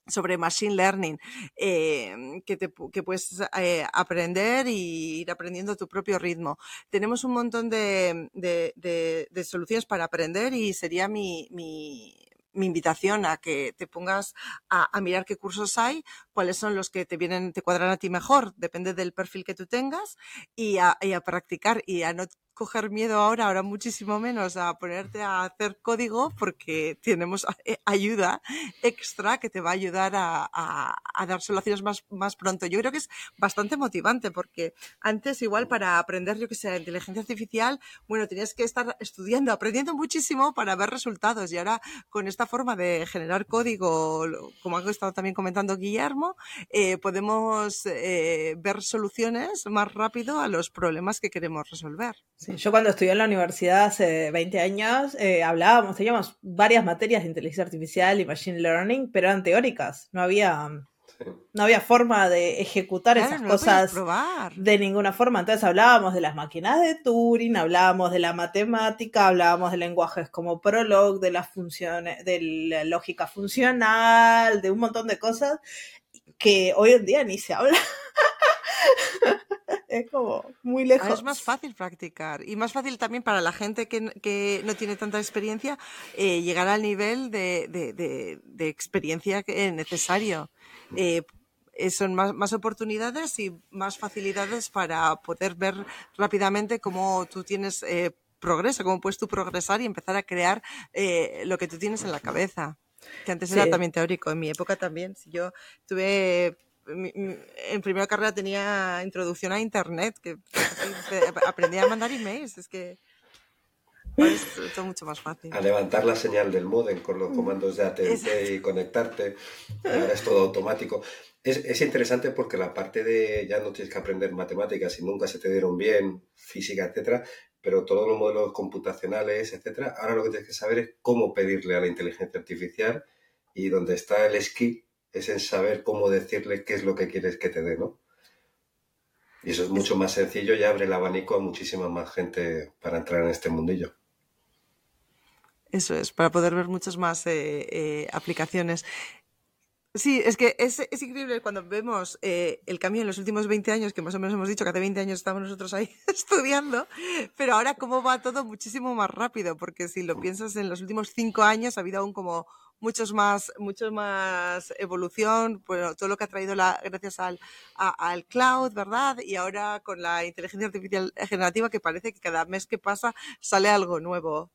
sobre Machine Learning, em, que, te, que puedes eh, aprender y ir aprendiendo a tu propio ritmo. Tenemos un montón de, de, soluciones para aprender y sería mi, mi, invitación a que te pongas a, a, mirar qué cursos hay, cuáles son los que te vienen, te cuadran a ti mejor, depende del perfil que tú tengas, y a, y a practicar y a no coger miedo ahora, ahora muchísimo menos a ponerte a hacer código porque tenemos eh, ayuda extra que te va a ayudar a, dar soluciones más, más pronto. Yo creo que es bastante motivante porque antes igual para aprender, yo que sé, inteligencia artificial, bueno, tenías que estar estudiando, aprendiendo muchísimo para ver resultados y ahora con esta forma de generar código, como ha estado también comentando Guillermo, eh, podemos eh, ver soluciones más rápido a los problemas que queremos resolver yo cuando estudié en la universidad hace 20 años, eh, hablábamos, teníamos varias materias de inteligencia artificial y machine learning, pero eran teóricas, no había, no había forma de ejecutar esas cosas de ninguna forma. Entonces hablábamos de las máquinas de Turing, hablábamos de la matemática, hablábamos de lenguajes como Prolog, de las funciones, de la lógica funcional, de un montón de cosas que hoy en día ni se habla. es como muy lejos. es más fácil practicar y más fácil también para la gente que, no tiene tanta experiencia eh, llegar al nivel de, de, experiencia necesario. Eh, eh, son más, oportunidades y más facilidades para poder ver rápidamente cómo tú tienes progreso, cómo puedes tú progresar y empezar a crear lo que tú tienes en la cabeza. Que antes era también teórico, en mi época también. Si yo tuve en primera carrera tenía introducción a internet, que aprendí a mandar emails, es que es todo mucho más fácil. A levantar la señal del modem con los comandos de ATT y conectarte, ahora es todo automático. Es, es, interesante porque la parte de ya no tienes que aprender matemáticas y nunca se te dieron bien, física, etcétera, pero todos los modelos computacionales, etcétera, ahora lo que tienes que saber es cómo pedirle a la inteligencia artificial y donde está el skill es en saber cómo decirle qué es lo que quieres que te dé, ¿no? Y eso es mucho más sencillo y abre el abanico a muchísima más gente para entrar en este mundillo. Eso es, para poder ver muchas más eh, eh, aplicaciones. Sí, es que es, es increíble cuando vemos eh, el cambio en los últimos 20 años, que más o menos hemos dicho que hace 20 años estábamos nosotros ahí estudiando, pero ahora cómo va todo muchísimo más rápido, porque si lo piensas en los últimos 5 años ha habido aún como muchos más, mucho más evolución, bueno, todo lo que ha traído la, gracias al, al cloud, ¿verdad? Y ahora con la inteligencia artificial generativa que parece que cada mes que pasa sale algo nuevo.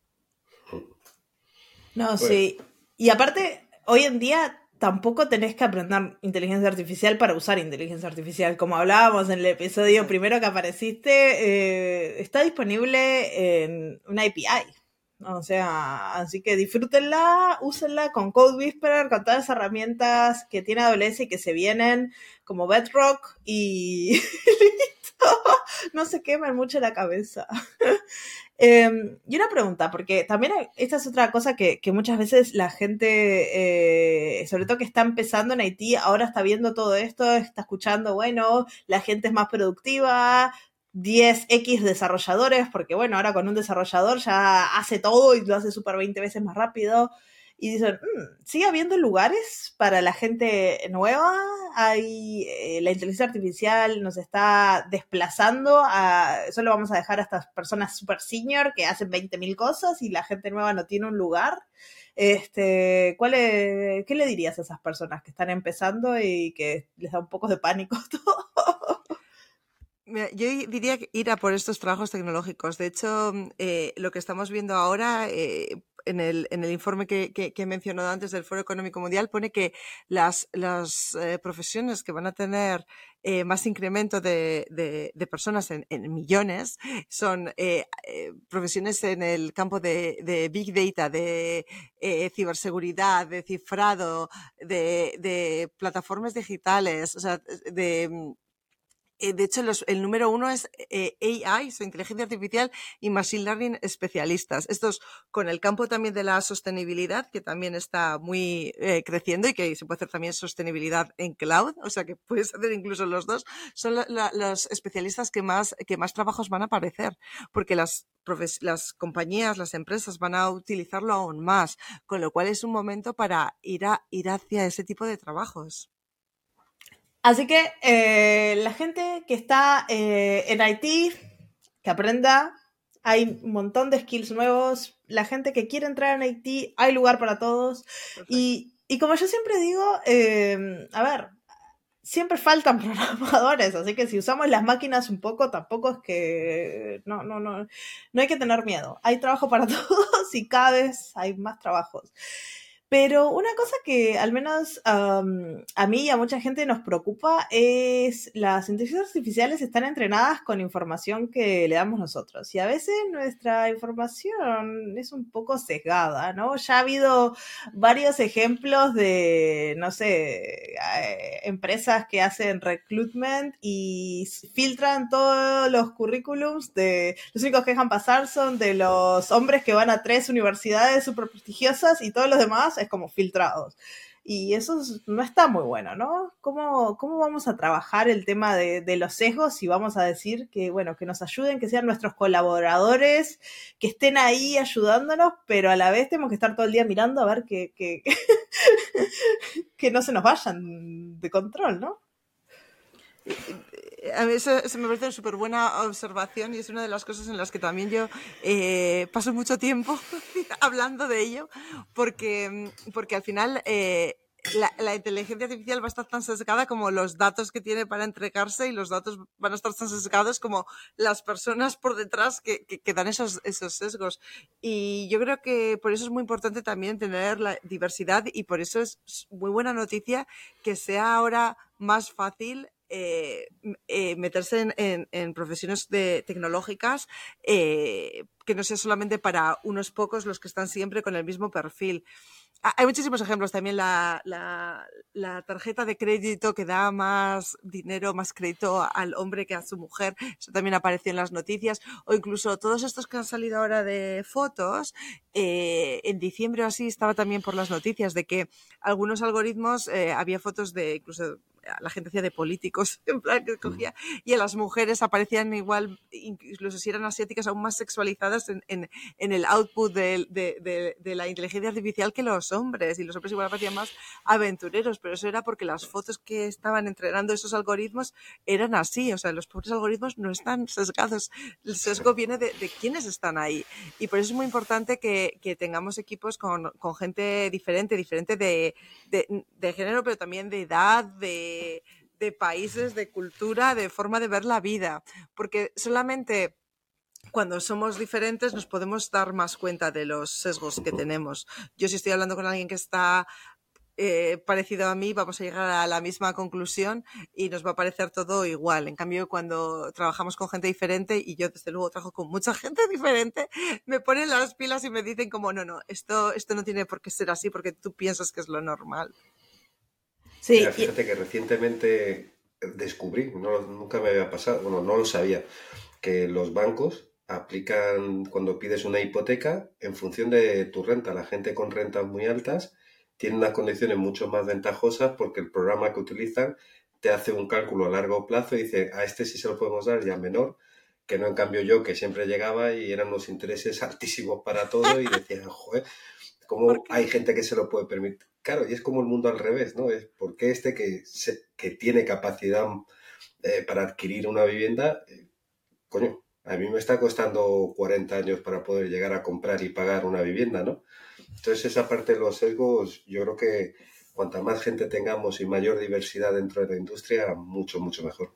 No, sí. Y aparte, hoy en día tampoco tenés que aprender inteligencia artificial para usar inteligencia artificial. Como hablábamos en el episodio primero que apareciste, eh, está disponible en una API. O sea, así que disfrútenla, úsenla con Code Whisperer, con todas las herramientas que tiene AWS y que se vienen como Bedrock y listo. No se quemen mucho la cabeza. Em, y una pregunta, porque también esta es otra cosa que, muchas veces la gente, eh, sobre todo que está empezando en Haití, ahora está viendo todo esto, está escuchando, bueno, la gente es más productiva, 10x desarrolladores, porque bueno, ahora con un desarrollador ya hace todo y lo hace súper 20 veces más rápido y dicen, mm, sigue habiendo lugares para la gente nueva, hay, eh, la inteligencia artificial nos está desplazando, a, solo vamos a dejar a estas personas super senior que hacen 20.000 cosas y la gente nueva no tiene un lugar. Este, ¿cuál ¿Qué le dirías a esas personas que están empezando y que les da un poco de pánico todo? Yo diría que ir a por estos trabajos tecnológicos. De hecho, mm, eh, lo que estamos viendo ahora, eh, en el, en el informe que, que, he mencionado antes del Foro Económico Mundial pone que las, las eh, profesiones que van a tener más incremento de, de, personas en, millones son profesiones en el campo de, de Big Data, de ciberseguridad, de cifrado, de, de plataformas digitales, o sea, de mm, eh, de hecho, el número uno es eh, AI, su inteligencia artificial y Machine Learning especialistas. Estos con el campo también de la sostenibilidad, que también está muy eh, creciendo y que se puede hacer también sostenibilidad en cloud, o sea que puedes hacer incluso los dos, son los especialistas que más, que más trabajos van a aparecer, porque las, las compañías, las empresas van a utilizarlo aún más, con lo cual es un momento para ir, a, ir hacia ese tipo de trabajos. Así que eh, la gente que está eh, en Haití, que aprenda, hay un montón de skills nuevos. La gente que quiere entrar en Haití, hay lugar para todos. Y, como yo siempre digo, em, a ver, siempre faltan programadores, así que si usamos las máquinas un poco, tampoco es que no, no, no, no hay que tener miedo. Hay trabajo para todos y cada vez hay más trabajos. Pero una cosa que al menos a mí y a mucha gente nos preocupa es las inteligencias artificiales están entrenadas con información que le damos nosotros y a veces nuestra información es un poco sesgada, ¿no? Ya ha habido varios ejemplos de, no sé, eh, empresas que hacen recruitment y filtran todos los currículums de, los únicos que dejan pasar son de los hombres que van a tres universidades súper prestigiosas y todos los demás es como filtrados. Y eso no está muy bueno, ¿no? ¿Cómo, ¿Cómo vamos a trabajar el tema de, los sesgos y vamos a decir que, bueno, que nos ayuden, que sean nuestros colaboradores, que estén ahí ayudándonos, pero a la vez tenemos que estar todo el día mirando a ver que, que, que no se nos vayan de control, ¿no? A mí eso, me parece una súper buena observación y es una de las cosas en las que también yo eh, paso mucho tiempo hablando de ello, porque, porque al final eh, la, inteligencia artificial va a estar tan sesgada como los datos que tiene para entregarse y los datos van a estar tan sesgados como las personas por detrás que, que, dan esos, esos sesgos. Y yo creo que por eso es muy importante también tener la diversidad y por eso es muy buena noticia que sea ahora más fácil eh, eh, meterse en, profesiones de, tecnológicas eh, que no sea solamente para unos pocos los que están siempre con el mismo perfil. Hay muchísimos ejemplos. También la, la, tarjeta de crédito que da más dinero, más crédito al hombre que a su mujer. Eso también apareció en las noticias. O incluso todos estos que han salido ahora de fotos. en diciembre o así estaba también por las noticias de que algunos algoritmos había fotos de incluso la gente hacía de políticos, en plan que cogía, y a las mujeres aparecían igual, incluso si eran asiáticas, aún más sexualizadas en, en, en el output de, de, de, la inteligencia artificial que los hombres, y los hombres igual parecían más aventureros, pero eso era porque las fotos que estaban entrenando esos algoritmos eran así, o sea, los pobres algoritmos no están sesgados, el sesgo viene de, de quienes están ahí, y por eso es muy importante que, que tengamos equipos con, con gente diferente, diferente de, de género, pero también de edad, de de, países, de cultura, de forma de ver la vida, porque solamente cuando somos diferentes nos podemos dar más cuenta de los sesgos que tenemos. Yo si estoy hablando con alguien que está eh, parecido a mí, vamos a llegar a la misma conclusión y nos va a parecer todo igual. En cambio, cuando trabajamos con gente diferente, y yo desde luego trabajo con mucha gente diferente, me ponen las pilas y me dicen como, no, no, esto, esto no tiene por qué ser así porque tú piensas que es lo normal. Sí. fíjate que recientemente descubrí, nunca me había pasado, bueno, no lo sabía, que los bancos aplican cuando pides una hipoteca en función de tu renta. La gente con rentas muy altas tiene unas condiciones mucho más ventajosas porque el programa que utilizan te hace un cálculo a largo plazo y dice, a este sí se lo podemos dar ya menor, que no en cambio yo que siempre llegaba y eran unos intereses altísimos para todo y decía, joder, ¿cómo hay gente que se lo puede permitir? Claro, y es como el mundo al revés, ¿no? Es porque este que, que tiene capacidad eh, para adquirir una vivienda, eh, coño, a mí me está costando 40 años para poder llegar a comprar y pagar una vivienda, ¿no? Entonces esa parte de los sesgos, yo creo que cuanta más gente tengamos y mayor diversidad dentro de la industria, mucho, mucho mejor.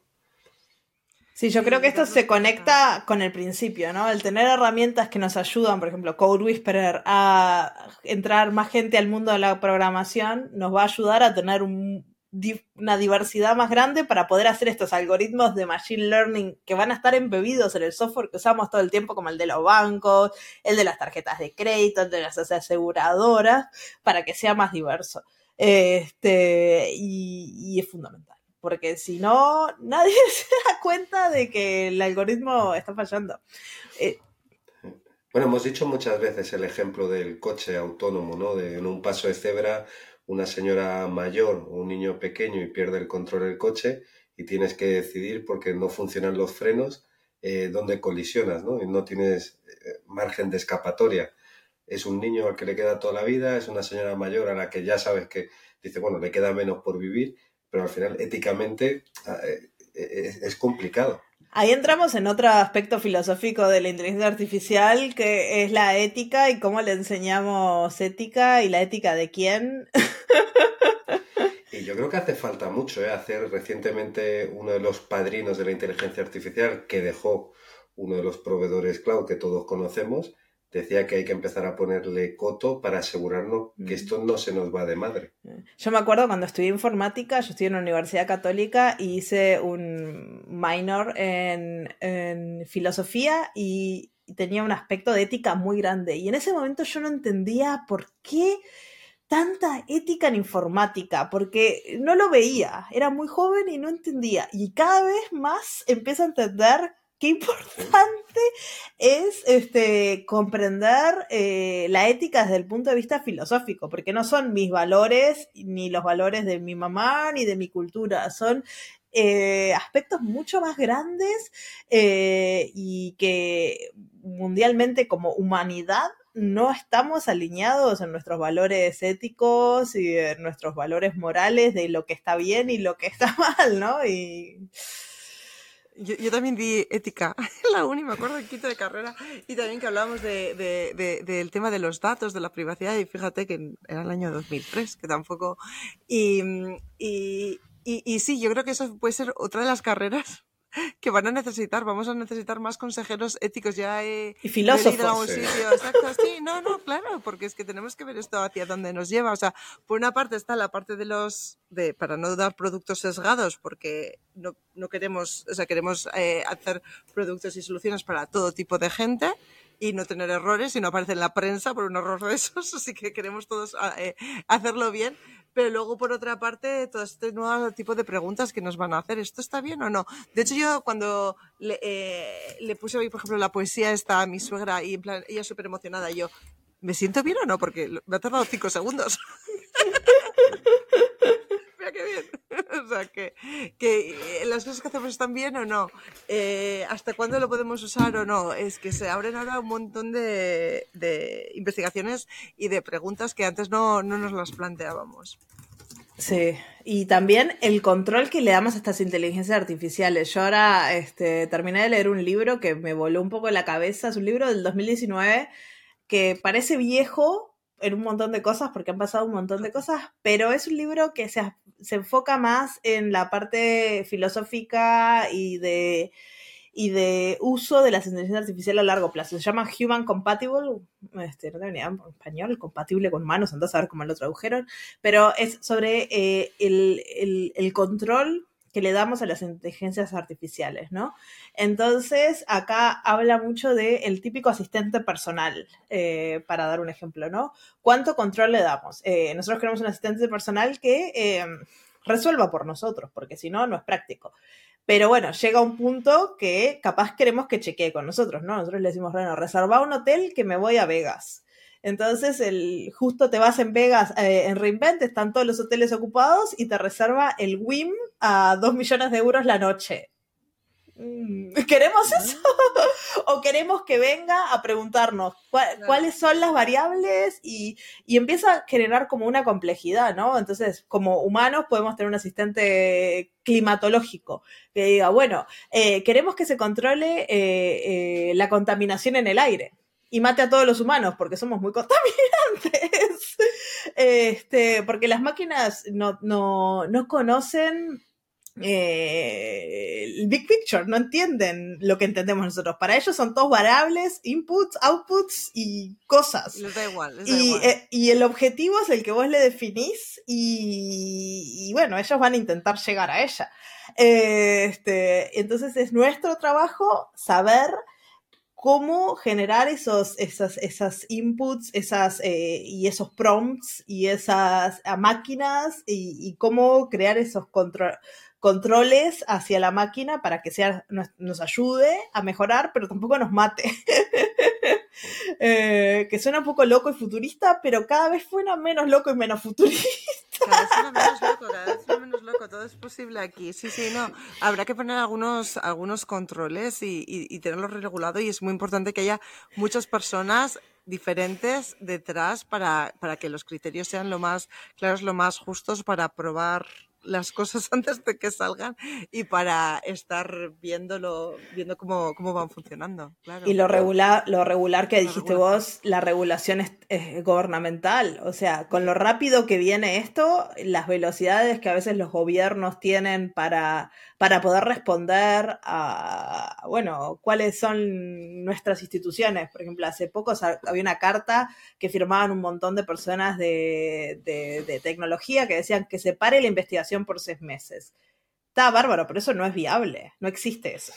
Sí, yo creo que esto se conecta con el principio, ¿no? El tener herramientas que nos ayudan, por ejemplo, Code Whisperer, a entrar más gente al mundo de la programación, nos va a ayudar a tener una diversidad más grande para poder hacer estos algoritmos de machine learning que van a estar embebidos en el software que usamos todo el tiempo, como el de los bancos, el de las tarjetas de crédito, el de las aseguradoras, para que sea más diverso. Este, y es fundamental porque si no, nadie se da cuenta de que el algoritmo está fallando. Eh, bueno, hemos dicho muchas veces el ejemplo del coche autónomo, ¿no? De en un paso de cebra, una señora mayor o un niño pequeño y pierde el control del coche y tienes que decidir porque no funcionan los frenos eh, dónde colisionas, ¿no? Y no tienes eh, margen de escapatoria. Es un niño al que le queda toda la vida, es una señora mayor a la que ya sabes que dice, bueno, le queda menos por vivir pero al final éticamente ah, eh, eh, es, complicado. Ahí entramos en otro aspecto filosófico de la inteligencia artificial, que es la ética y cómo le enseñamos ética y la ética de quién. Y yo creo que hace falta mucho ¿eh? hacer recientemente uno de los padrinos de la inteligencia artificial que dejó uno de los proveedores cloud que todos conocemos, decía que hay que empezar a ponerle coto para asegurarnos que esto no se nos va de madre. Yo me acuerdo cuando estudié informática, yo estudié en la Universidad Católica y hice un minor en, filosofía y tenía un aspecto de ética muy grande. Y en ese momento yo no entendía por qué tanta ética en informática, porque no lo veía, era muy joven y no entendía. Y cada vez más empiezo a entender qué importante es este, comprender eh, la ética desde el punto de vista filosófico, porque no son mis valores, ni los valores de mi mamá, ni de mi cultura, son eh, aspectos mucho más grandes eh, y que mundialmente como humanidad no estamos alineados en nuestros valores éticos y en nuestros valores morales de lo que está bien y lo que está mal, ¿no? Y yo, yo, también di ética la uni, me acuerdo en quinto de carrera, y también que hablábamos de, de, del tema de los datos, de la privacidad, y fíjate que era el año 2003, que tampoco... Y, y, y, y sí, yo creo que eso puede ser otra de las carreras que van a necesitar, vamos a necesitar más consejeros éticos ya he y filósofos. Sí. Exacto, sí, no, no, claro, porque es que tenemos que ver esto hacia dónde nos lleva. O sea, por una parte está la parte de los, de, para no dar productos sesgados, porque no, no queremos, o sea, queremos eh, hacer productos y soluciones para todo tipo de gente y no tener errores y no aparecer en la prensa por un error de esos, así que queremos todos eh, hacerlo bien pero luego por otra parte todo este nuevo tipo de preguntas que nos van a hacer, ¿esto está bien o no? De hecho yo cuando le, eh, le puse hoy, por ejemplo, la poesía esta a mi suegra y en plan, ella súper emocionada, yo, ¿me siento bien o no? Porque me ha tardado cinco segundos. Qué bien. o sea, que, que, las cosas que hacemos están bien o no. Eh, ¿Hasta cuándo lo podemos usar o no? Es que se abren ahora un montón de, de investigaciones y de preguntas que antes no, no nos las planteábamos. Sí, y también el control que le damos a estas inteligencias artificiales. Yo ahora este, terminé de leer un libro que me voló un poco la cabeza, es un libro del 2019 que parece viejo, en un montón de cosas porque han pasado un montón de cosas, pero es un libro que se, se enfoca más en la parte filosófica y de, y de uso de la inteligencia artificial a largo plazo. Se llama Human Compatible, este, no tengo ni en español, compatible con humanos, entonces a ver cómo lo tradujeron, pero es sobre eh, el, el, el control que le damos a las inteligencias artificiales, ¿no? Entonces, acá habla mucho del el típico asistente personal, eh, para dar un ejemplo, ¿no? ¿Cuánto control le damos? Eh, nosotros queremos un asistente personal que eh, resuelva por nosotros, porque si no, no es práctico. Pero bueno, llega un punto que capaz queremos que chequee con nosotros, ¿no? Nosotros le decimos, bueno, reserva un hotel que me voy a Vegas. Entonces, el, justo te vas en Vegas, eh, en Reinvent, están todos los hoteles ocupados y te reserva el WIM a 2 millones de euros la noche. Mm, ¿Queremos eso? ¿O queremos que venga a preguntarnos cuáles son las variables? Y, empieza a generar como una complejidad, ¿no? Entonces, como humanos podemos tener un asistente climatológico que diga, bueno, eh, queremos que se controle eh, la contaminación en el aire y mate a todos los humanos porque somos muy contaminantes. Este, porque las máquinas no, no, no conocen eh, el big picture, no entienden lo que entendemos nosotros. Para ellos son todos variables, inputs, outputs y cosas. Les da igual. Les da y, igual. Eh, y, el objetivo es el que vos le definís y, y bueno, ellos van a intentar llegar a ella. Este, entonces es nuestro trabajo saber cómo generar esos, esas, esas inputs esas, eh, y esos prompts y esas máquinas y, y, cómo crear esos control, controles hacia la máquina para que sea, nos, nos ayude a mejorar, pero tampoco nos mate. eh, que suena un poco loco y futurista, pero cada vez suena menos loco y menos futurista. Cada vez suena menos loco, cada vez suena menos loco, todo es posible aquí. Sí, sí, no. Habrá que poner algunos, algunos controles y, y, y tenerlo regulado y es muy importante que haya muchas personas diferentes detrás para, para que los criterios sean lo más claros, lo más justos para probar las cosas antes de que salgan y para estar viéndolo, viendo cómo, cómo van funcionando. Claro. Y lo regular, lo regular que dijiste vos, la regulación es, es, gubernamental. O sea, con lo rápido que viene esto, las velocidades que a veces los gobiernos tienen para, para poder responder a, bueno, cuáles son nuestras instituciones. Por ejemplo, hace poco había una carta que firmaban un montón de personas de, de, de tecnología que decían que se pare la investigación por seis meses. Está bárbaro, pero eso no es viable. No existe eso.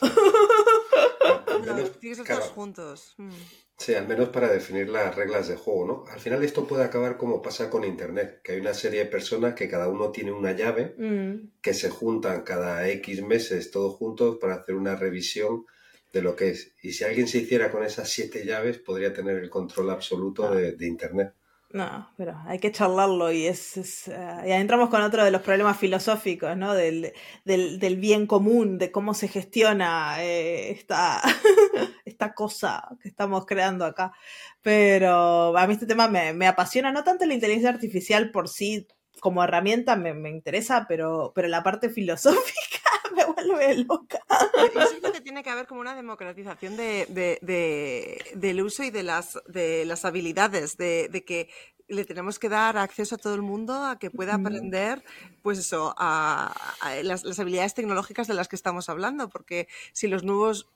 No, tienes que estar claro. juntos. Mm. Sí, al menos para definir las reglas de juego, ¿no? Al final esto puede acabar como pasa con Internet, que hay una serie de personas que cada uno tiene una llave, mm. que se juntan cada X meses todos juntos para hacer una revisión de lo que es. Y si alguien se hiciera con esas siete llaves, podría tener el control absoluto Ah. de, de Internet. No, pero hay que charlarlo y es, es uh, ya entramos con otro de los problemas filosóficos, ¿no? Del, del, del bien común, de cómo se gestiona eh, esta, esta cosa que estamos creando acá. Pero a mí este tema me, me, apasiona, no tanto la inteligencia artificial por sí como herramienta me, me interesa, pero, pero la parte filosófica me vuelve loca. Yo siento que tiene que haber como una democratización de, de, de, del uso y de las, de las habilidades, de, de, que le tenemos que dar acceso a todo el mundo a que pueda aprender, pues eso, a, a las, las, habilidades tecnológicas de las que estamos hablando, porque si los nuevos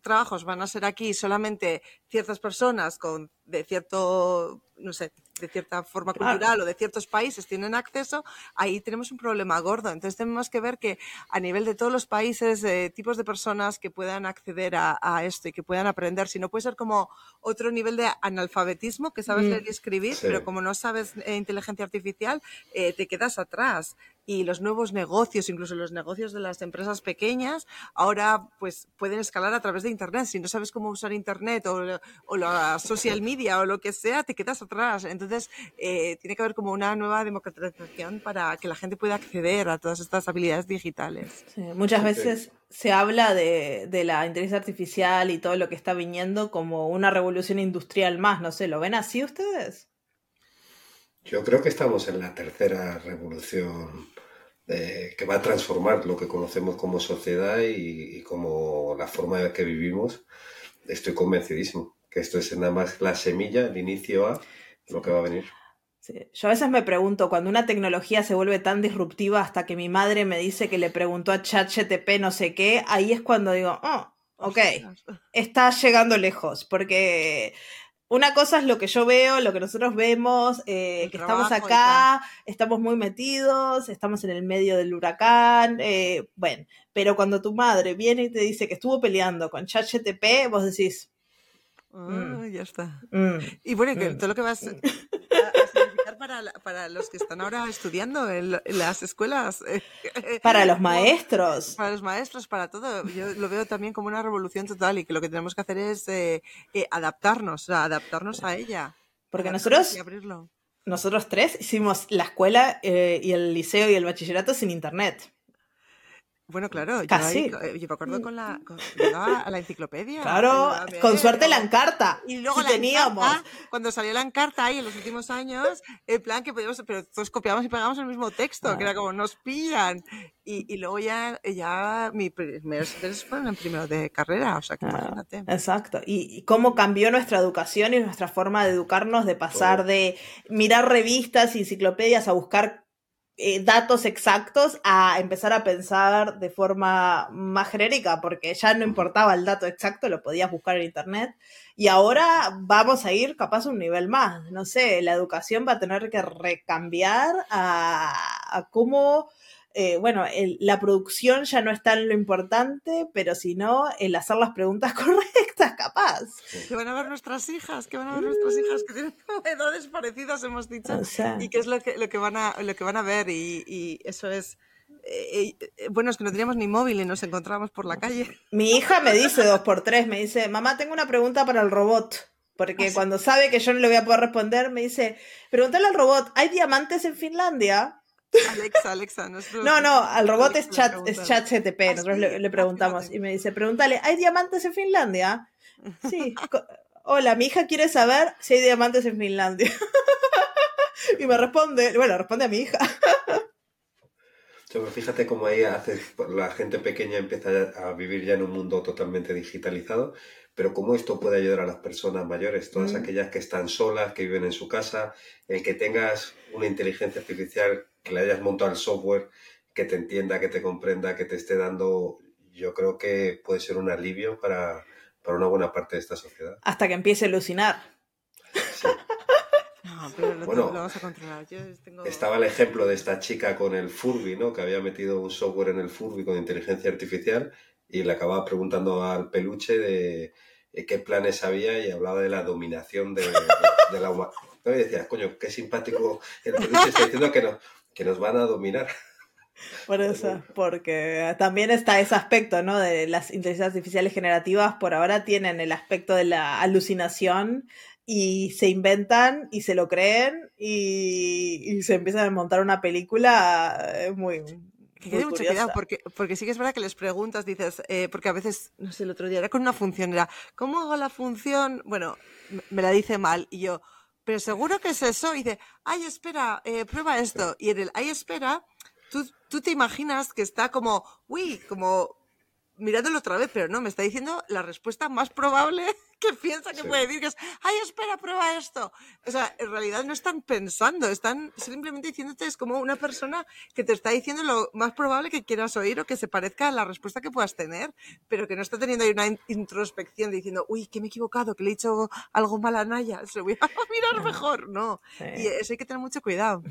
trabajos van a ser aquí solamente ciertas personas con de cierto, no sé, de cierta forma cultural o de ciertos países tienen acceso, ahí tenemos un problema gordo. Entonces tenemos que ver que a nivel de todos los países, eh, tipos de personas que puedan acceder a, a, esto y que puedan aprender, si no puede ser como otro nivel de analfabetismo, que sabes mm. leer y escribir, sí. pero como no sabes eh, inteligencia artificial, eh, te quedas atrás. Y los nuevos negocios, incluso los negocios de las empresas pequeñas, ahora pues pueden escalar a través de Internet. Si no sabes cómo usar Internet o, o la social media o lo que sea, te quedas atrás. Entonces, eh, tiene que haber como una nueva democratización para que la gente pueda acceder a todas estas habilidades digitales. Sí, muchas veces se habla de, de, la inteligencia artificial y todo lo que está viniendo como una revolución industrial más, no sé, ¿lo ven así ustedes? Yo creo que estamos en la tercera revolución eh, que va a transformar lo que conocemos como sociedad y, y como la forma en la que vivimos. Estoy convencidísimo que esto es nada más la semilla, el inicio a lo que va a venir. Sí. Yo a veces me pregunto, cuando una tecnología se vuelve tan disruptiva hasta que mi madre me dice que le preguntó a ChatGTP no sé qué, ahí es cuando digo, oh, ok, está llegando lejos, porque una cosa es lo que yo veo, lo que nosotros vemos, eh, que estamos acá, estamos muy metidos, estamos en el medio del huracán, eh, bueno, pero cuando tu madre viene y te dice que estuvo peleando con ChatGTP, vos decís, Oh, ya está. Mm. Y bueno, que todo lo que vas a, a significar para, para, los que están ahora estudiando en, las escuelas. Para los maestros. Para los maestros, para todo. Yo lo veo también como una revolución total y que lo que tenemos que hacer es eh, eh, adaptarnos, adaptarnos a ella. Porque nosotros, nosotros tres hicimos la escuela eh, y el liceo y el bachillerato sin internet. Bueno, claro, yo, eh, yo me acuerdo con la, con, a la enciclopedia. Claro, con suerte la encarta. Y luego la teníamos. cuando salió la encarta ahí en los últimos años, en plan que podíamos, pero todos copiamos y pegamos el mismo texto, que era como nos pillan. Y, y luego ya, ya mi primeros fueron en primero de carrera, o sea que imagínate. Exacto. Y, y, cómo cambió nuestra educación y nuestra forma de educarnos, de pasar de mirar revistas y enciclopedias a buscar eh, datos exactos a empezar a pensar de forma más genérica, porque ya no importaba el dato exacto, lo podías buscar en internet. Y ahora vamos a ir capaz un nivel más. No sé, la educación va a tener que recambiar a, a cómo eh, bueno, la producción ya no es tan lo importante, pero si no, el hacer las preguntas correctas, capaz. Que van a ver nuestras hijas, que van a ver nuestras hijas que tienen edades parecidas, hemos dicho, y qué es lo que, lo que, van, a, lo que van a ver, y, eso es... Eh, eh, bueno, es que no teníamos ni móvil y nos encontrábamos por la calle. Mi hija me dice dos por tres, me dice, mamá, tengo una pregunta para el robot. Porque ah, cuando sabe que yo no le voy a poder responder, me dice, pregúntale al robot, ¿hay diamantes en Finlandia? Alexa, Alexa. No, no, al robot es chat, es chat GTP. Ah, Nosotros le, preguntamos y me dice, pregúntale, ¿hay diamantes en Finlandia? Sí. Hola, mi hija quiere saber si hay diamantes en Finlandia. y me responde, bueno, responde a mi hija. fíjate cómo ahí hace, la gente pequeña empieza a vivir ya en un mundo totalmente digitalizado pero cómo esto puede ayudar a las personas mayores, todas mm. aquellas que están solas, que viven en su casa, el que tengas una inteligencia artificial, que le hayas montado el software, que te entienda, que te comprenda, que te esté dando, yo creo que puede ser un alivio para, una buena parte de esta sociedad. Hasta que empiece a alucinar. Sí. No, pero lo, bueno, vamos a controlar. Estaba el ejemplo de esta chica con el Furby, ¿no? Que había metido un software en el Furby con inteligencia artificial y le acababa preguntando al peluche de, qué planes había y hablaba de la dominación de, la humanidad. Y decía, coño, qué simpático el peluche está diciendo que, no, que nos van a dominar. Por eso, porque también está ese aspecto, ¿no? De las inteligencias artificiales generativas, por ahora tienen el aspecto de la alucinación y se inventan y se lo creen y, y se empiezan a montar una película eh, muy, que mucho cuidado, porque, porque sí que es verdad que les preguntas, dices, eh, porque a veces, no sé, el otro día era con una función, era, ¿cómo hago la función? Bueno, me la dice mal, y yo, pero seguro que es eso, y dice, ay, espera, eh, prueba esto, y en el, ay, espera, tú, tú te imaginas que está como, uy, como mirándolo otra vez, pero no, me está diciendo la respuesta más probable que piensa que puede decir, que es, ay, espera, prueba esto. O sea, en realidad no están pensando, están simplemente diciéndote, es como una persona que te está diciendo lo más probable que quieras oír o que se parezca a la respuesta que puedas tener, pero que no está teniendo ahí una introspección diciendo, uy, que me he equivocado, que le he dicho algo mal a Naya, se lo voy a mirar mejor, no. Y eso hay que tener mucho cuidado.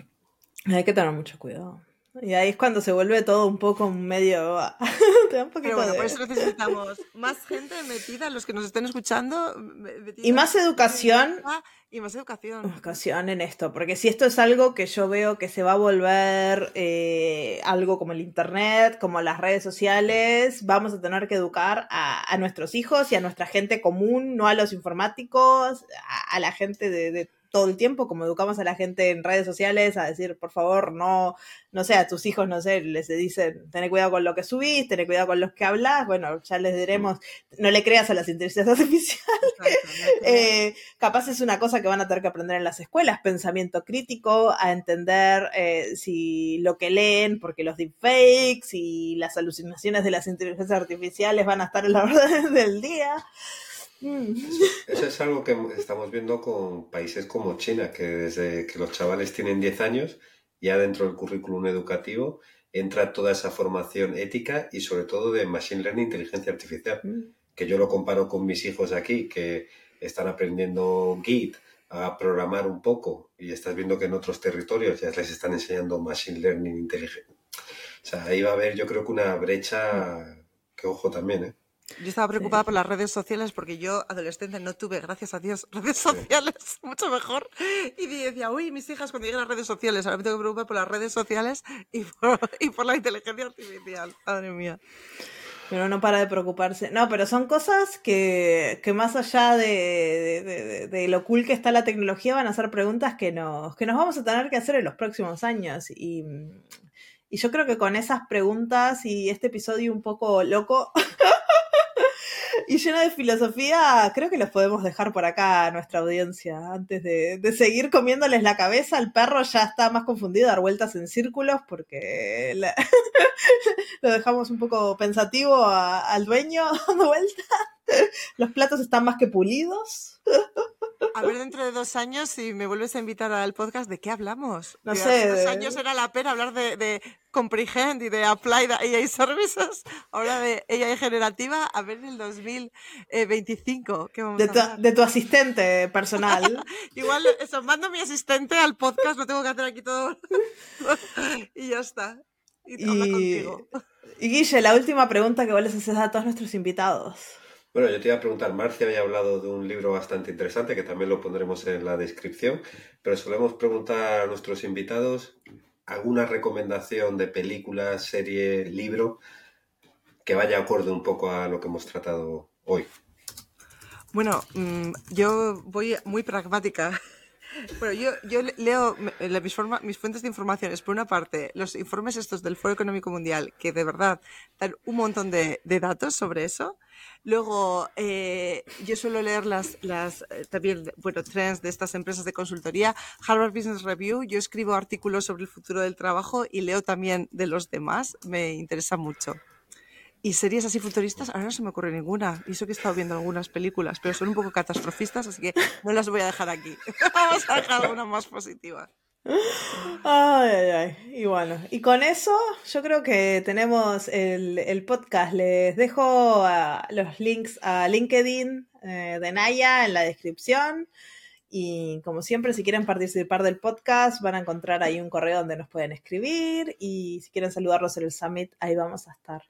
Hay que tener mucho cuidado. Y ahí es cuando se vuelve todo un poco medio... Pero bueno, por eso necesitamos más gente metida, los que nos estén escuchando. y más educación. Y más educación. Educación en esto, porque si esto es algo que yo veo que se va a volver eh, algo como el Internet, como las redes sociales, vamos a tener que educar a, nuestros hijos y a nuestra gente común, no a los informáticos, a, la gente de todo el tiempo, como educamos a la gente en redes sociales a decir, por favor, no, no sé, a tus hijos, no sé, les dicen, ten cuidado con lo que subís, ten cuidado con los que hablas, bueno, ya les diremos, no le creas a las inteligencias artificiales. eh, capaz es una cosa que van a tener que aprender en las escuelas, pensamiento crítico, a entender eh, si lo que leen, porque los deepfakes y las alucinaciones de las inteligencias artificiales van a estar en la orden del día. Eso, es algo que estamos viendo con países como China, que desde que los chavales tienen 10 años, ya dentro del currículum educativo entra toda esa formación ética y sobre todo de Machine Learning, inteligencia artificial, mm. que yo lo comparo con mis hijos aquí, que están aprendiendo Git, a programar un poco y estás viendo que en otros territorios ya les están enseñando Machine Learning inteligente. O sea, ahí va a haber yo creo que una brecha que ojo también, ¿eh? Yo estaba preocupada por las redes sociales porque yo, adolescente, no tuve, gracias a Dios, redes sociales, mucho mejor. Y decía, uy, mis hijas cuando lleguen a las redes sociales, ahora me tengo que preocupar por las redes sociales y por, y por la inteligencia artificial. Madre mía. Pero no para de preocuparse. No, pero son cosas que, que más allá de, de, de, lo cool que está la tecnología, van a ser preguntas que nos, que nos vamos a tener que hacer en los próximos años. Y, y yo creo que con esas preguntas y este episodio un poco loco y lleno de filosofía, creo que los podemos dejar por acá a nuestra audiencia. Antes de, de, seguir comiéndoles la cabeza, el perro ya está más confundido, dar vueltas en círculos porque lo dejamos un poco pensativo al dueño dando vueltas. Los platos están más que pulidos. A ver, dentro de dos años, si me vuelves a invitar al podcast, ¿de qué hablamos? No sé. Hace dos años era la pena hablar de, de Comprehend y de Applied AI Services. Ahora de AI generativa, a ver en el 2025. ¿qué vamos de, tu, a de tu asistente personal. Igual, eso, mando a mi asistente al podcast, lo tengo que hacer aquí todo. y ya está. Y, habla contigo. y Guille, la última pregunta que vos les haces a todos nuestros invitados. Bueno, yo te iba a preguntar, Marcia había hablado de un libro bastante interesante que también lo pondremos en la descripción, pero solemos preguntar a nuestros invitados alguna recomendación de película, serie, libro que vaya acorde un poco a lo que hemos tratado hoy. Bueno, mmm, yo voy muy pragmática. Bueno, yo, leo mis, forma, mis, fuentes de informaciones. Por una parte, los informes estos del Foro Económico Mundial, que de verdad dan un montón de datos sobre eso. Luego, eh, yo suelo leer las, las eh, también, bueno, trends de estas empresas de consultoría. Harvard Business Review, yo escribo artículos sobre el futuro del trabajo y leo también de los demás. Me interesa mucho. Y series así futuristas, ahora no se me ocurre ninguna. Y eso que he estado viendo algunas películas, pero son un poco catastrofistas, así que no las voy a dejar aquí. Vamos a dejar una más positiva. Ay, ay, ay. Y bueno, y con eso yo creo que tenemos el, el podcast. Les dejo los links a LinkedIn eh, de Naya en la descripción. Y como siempre, si quieren participar del podcast, van a encontrar ahí un correo donde nos pueden escribir. Y si quieren saludarlos en el Summit, ahí vamos a estar.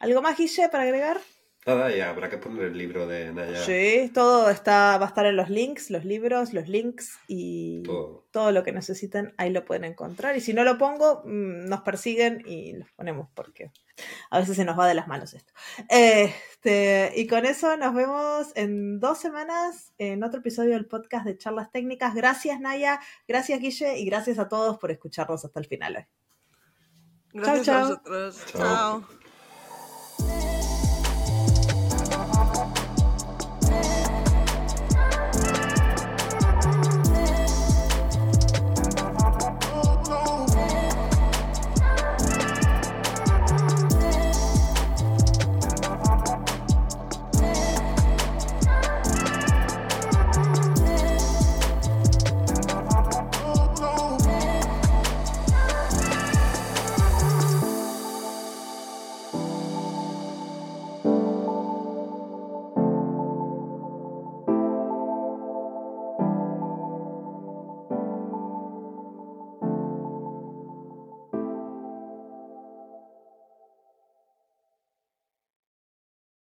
¿Algo más, Guille, para agregar? Nada, ya habrá que poner el libro de Naya. Sí, todo está, va a estar en los links, los libros, los links y Todo. todo lo que necesiten, ahí lo pueden encontrar. Y si no lo pongo, mm, nos persiguen y los ponemos porque a veces se nos va de las manos esto. Este, y con eso nos vemos en dos semanas en otro episodio del podcast de Charlas Técnicas. Gracias, Naya, gracias, Guille, y gracias a todos por escucharnos hasta el final hoy. Gracias Chao, a vosotros. Chao. chao.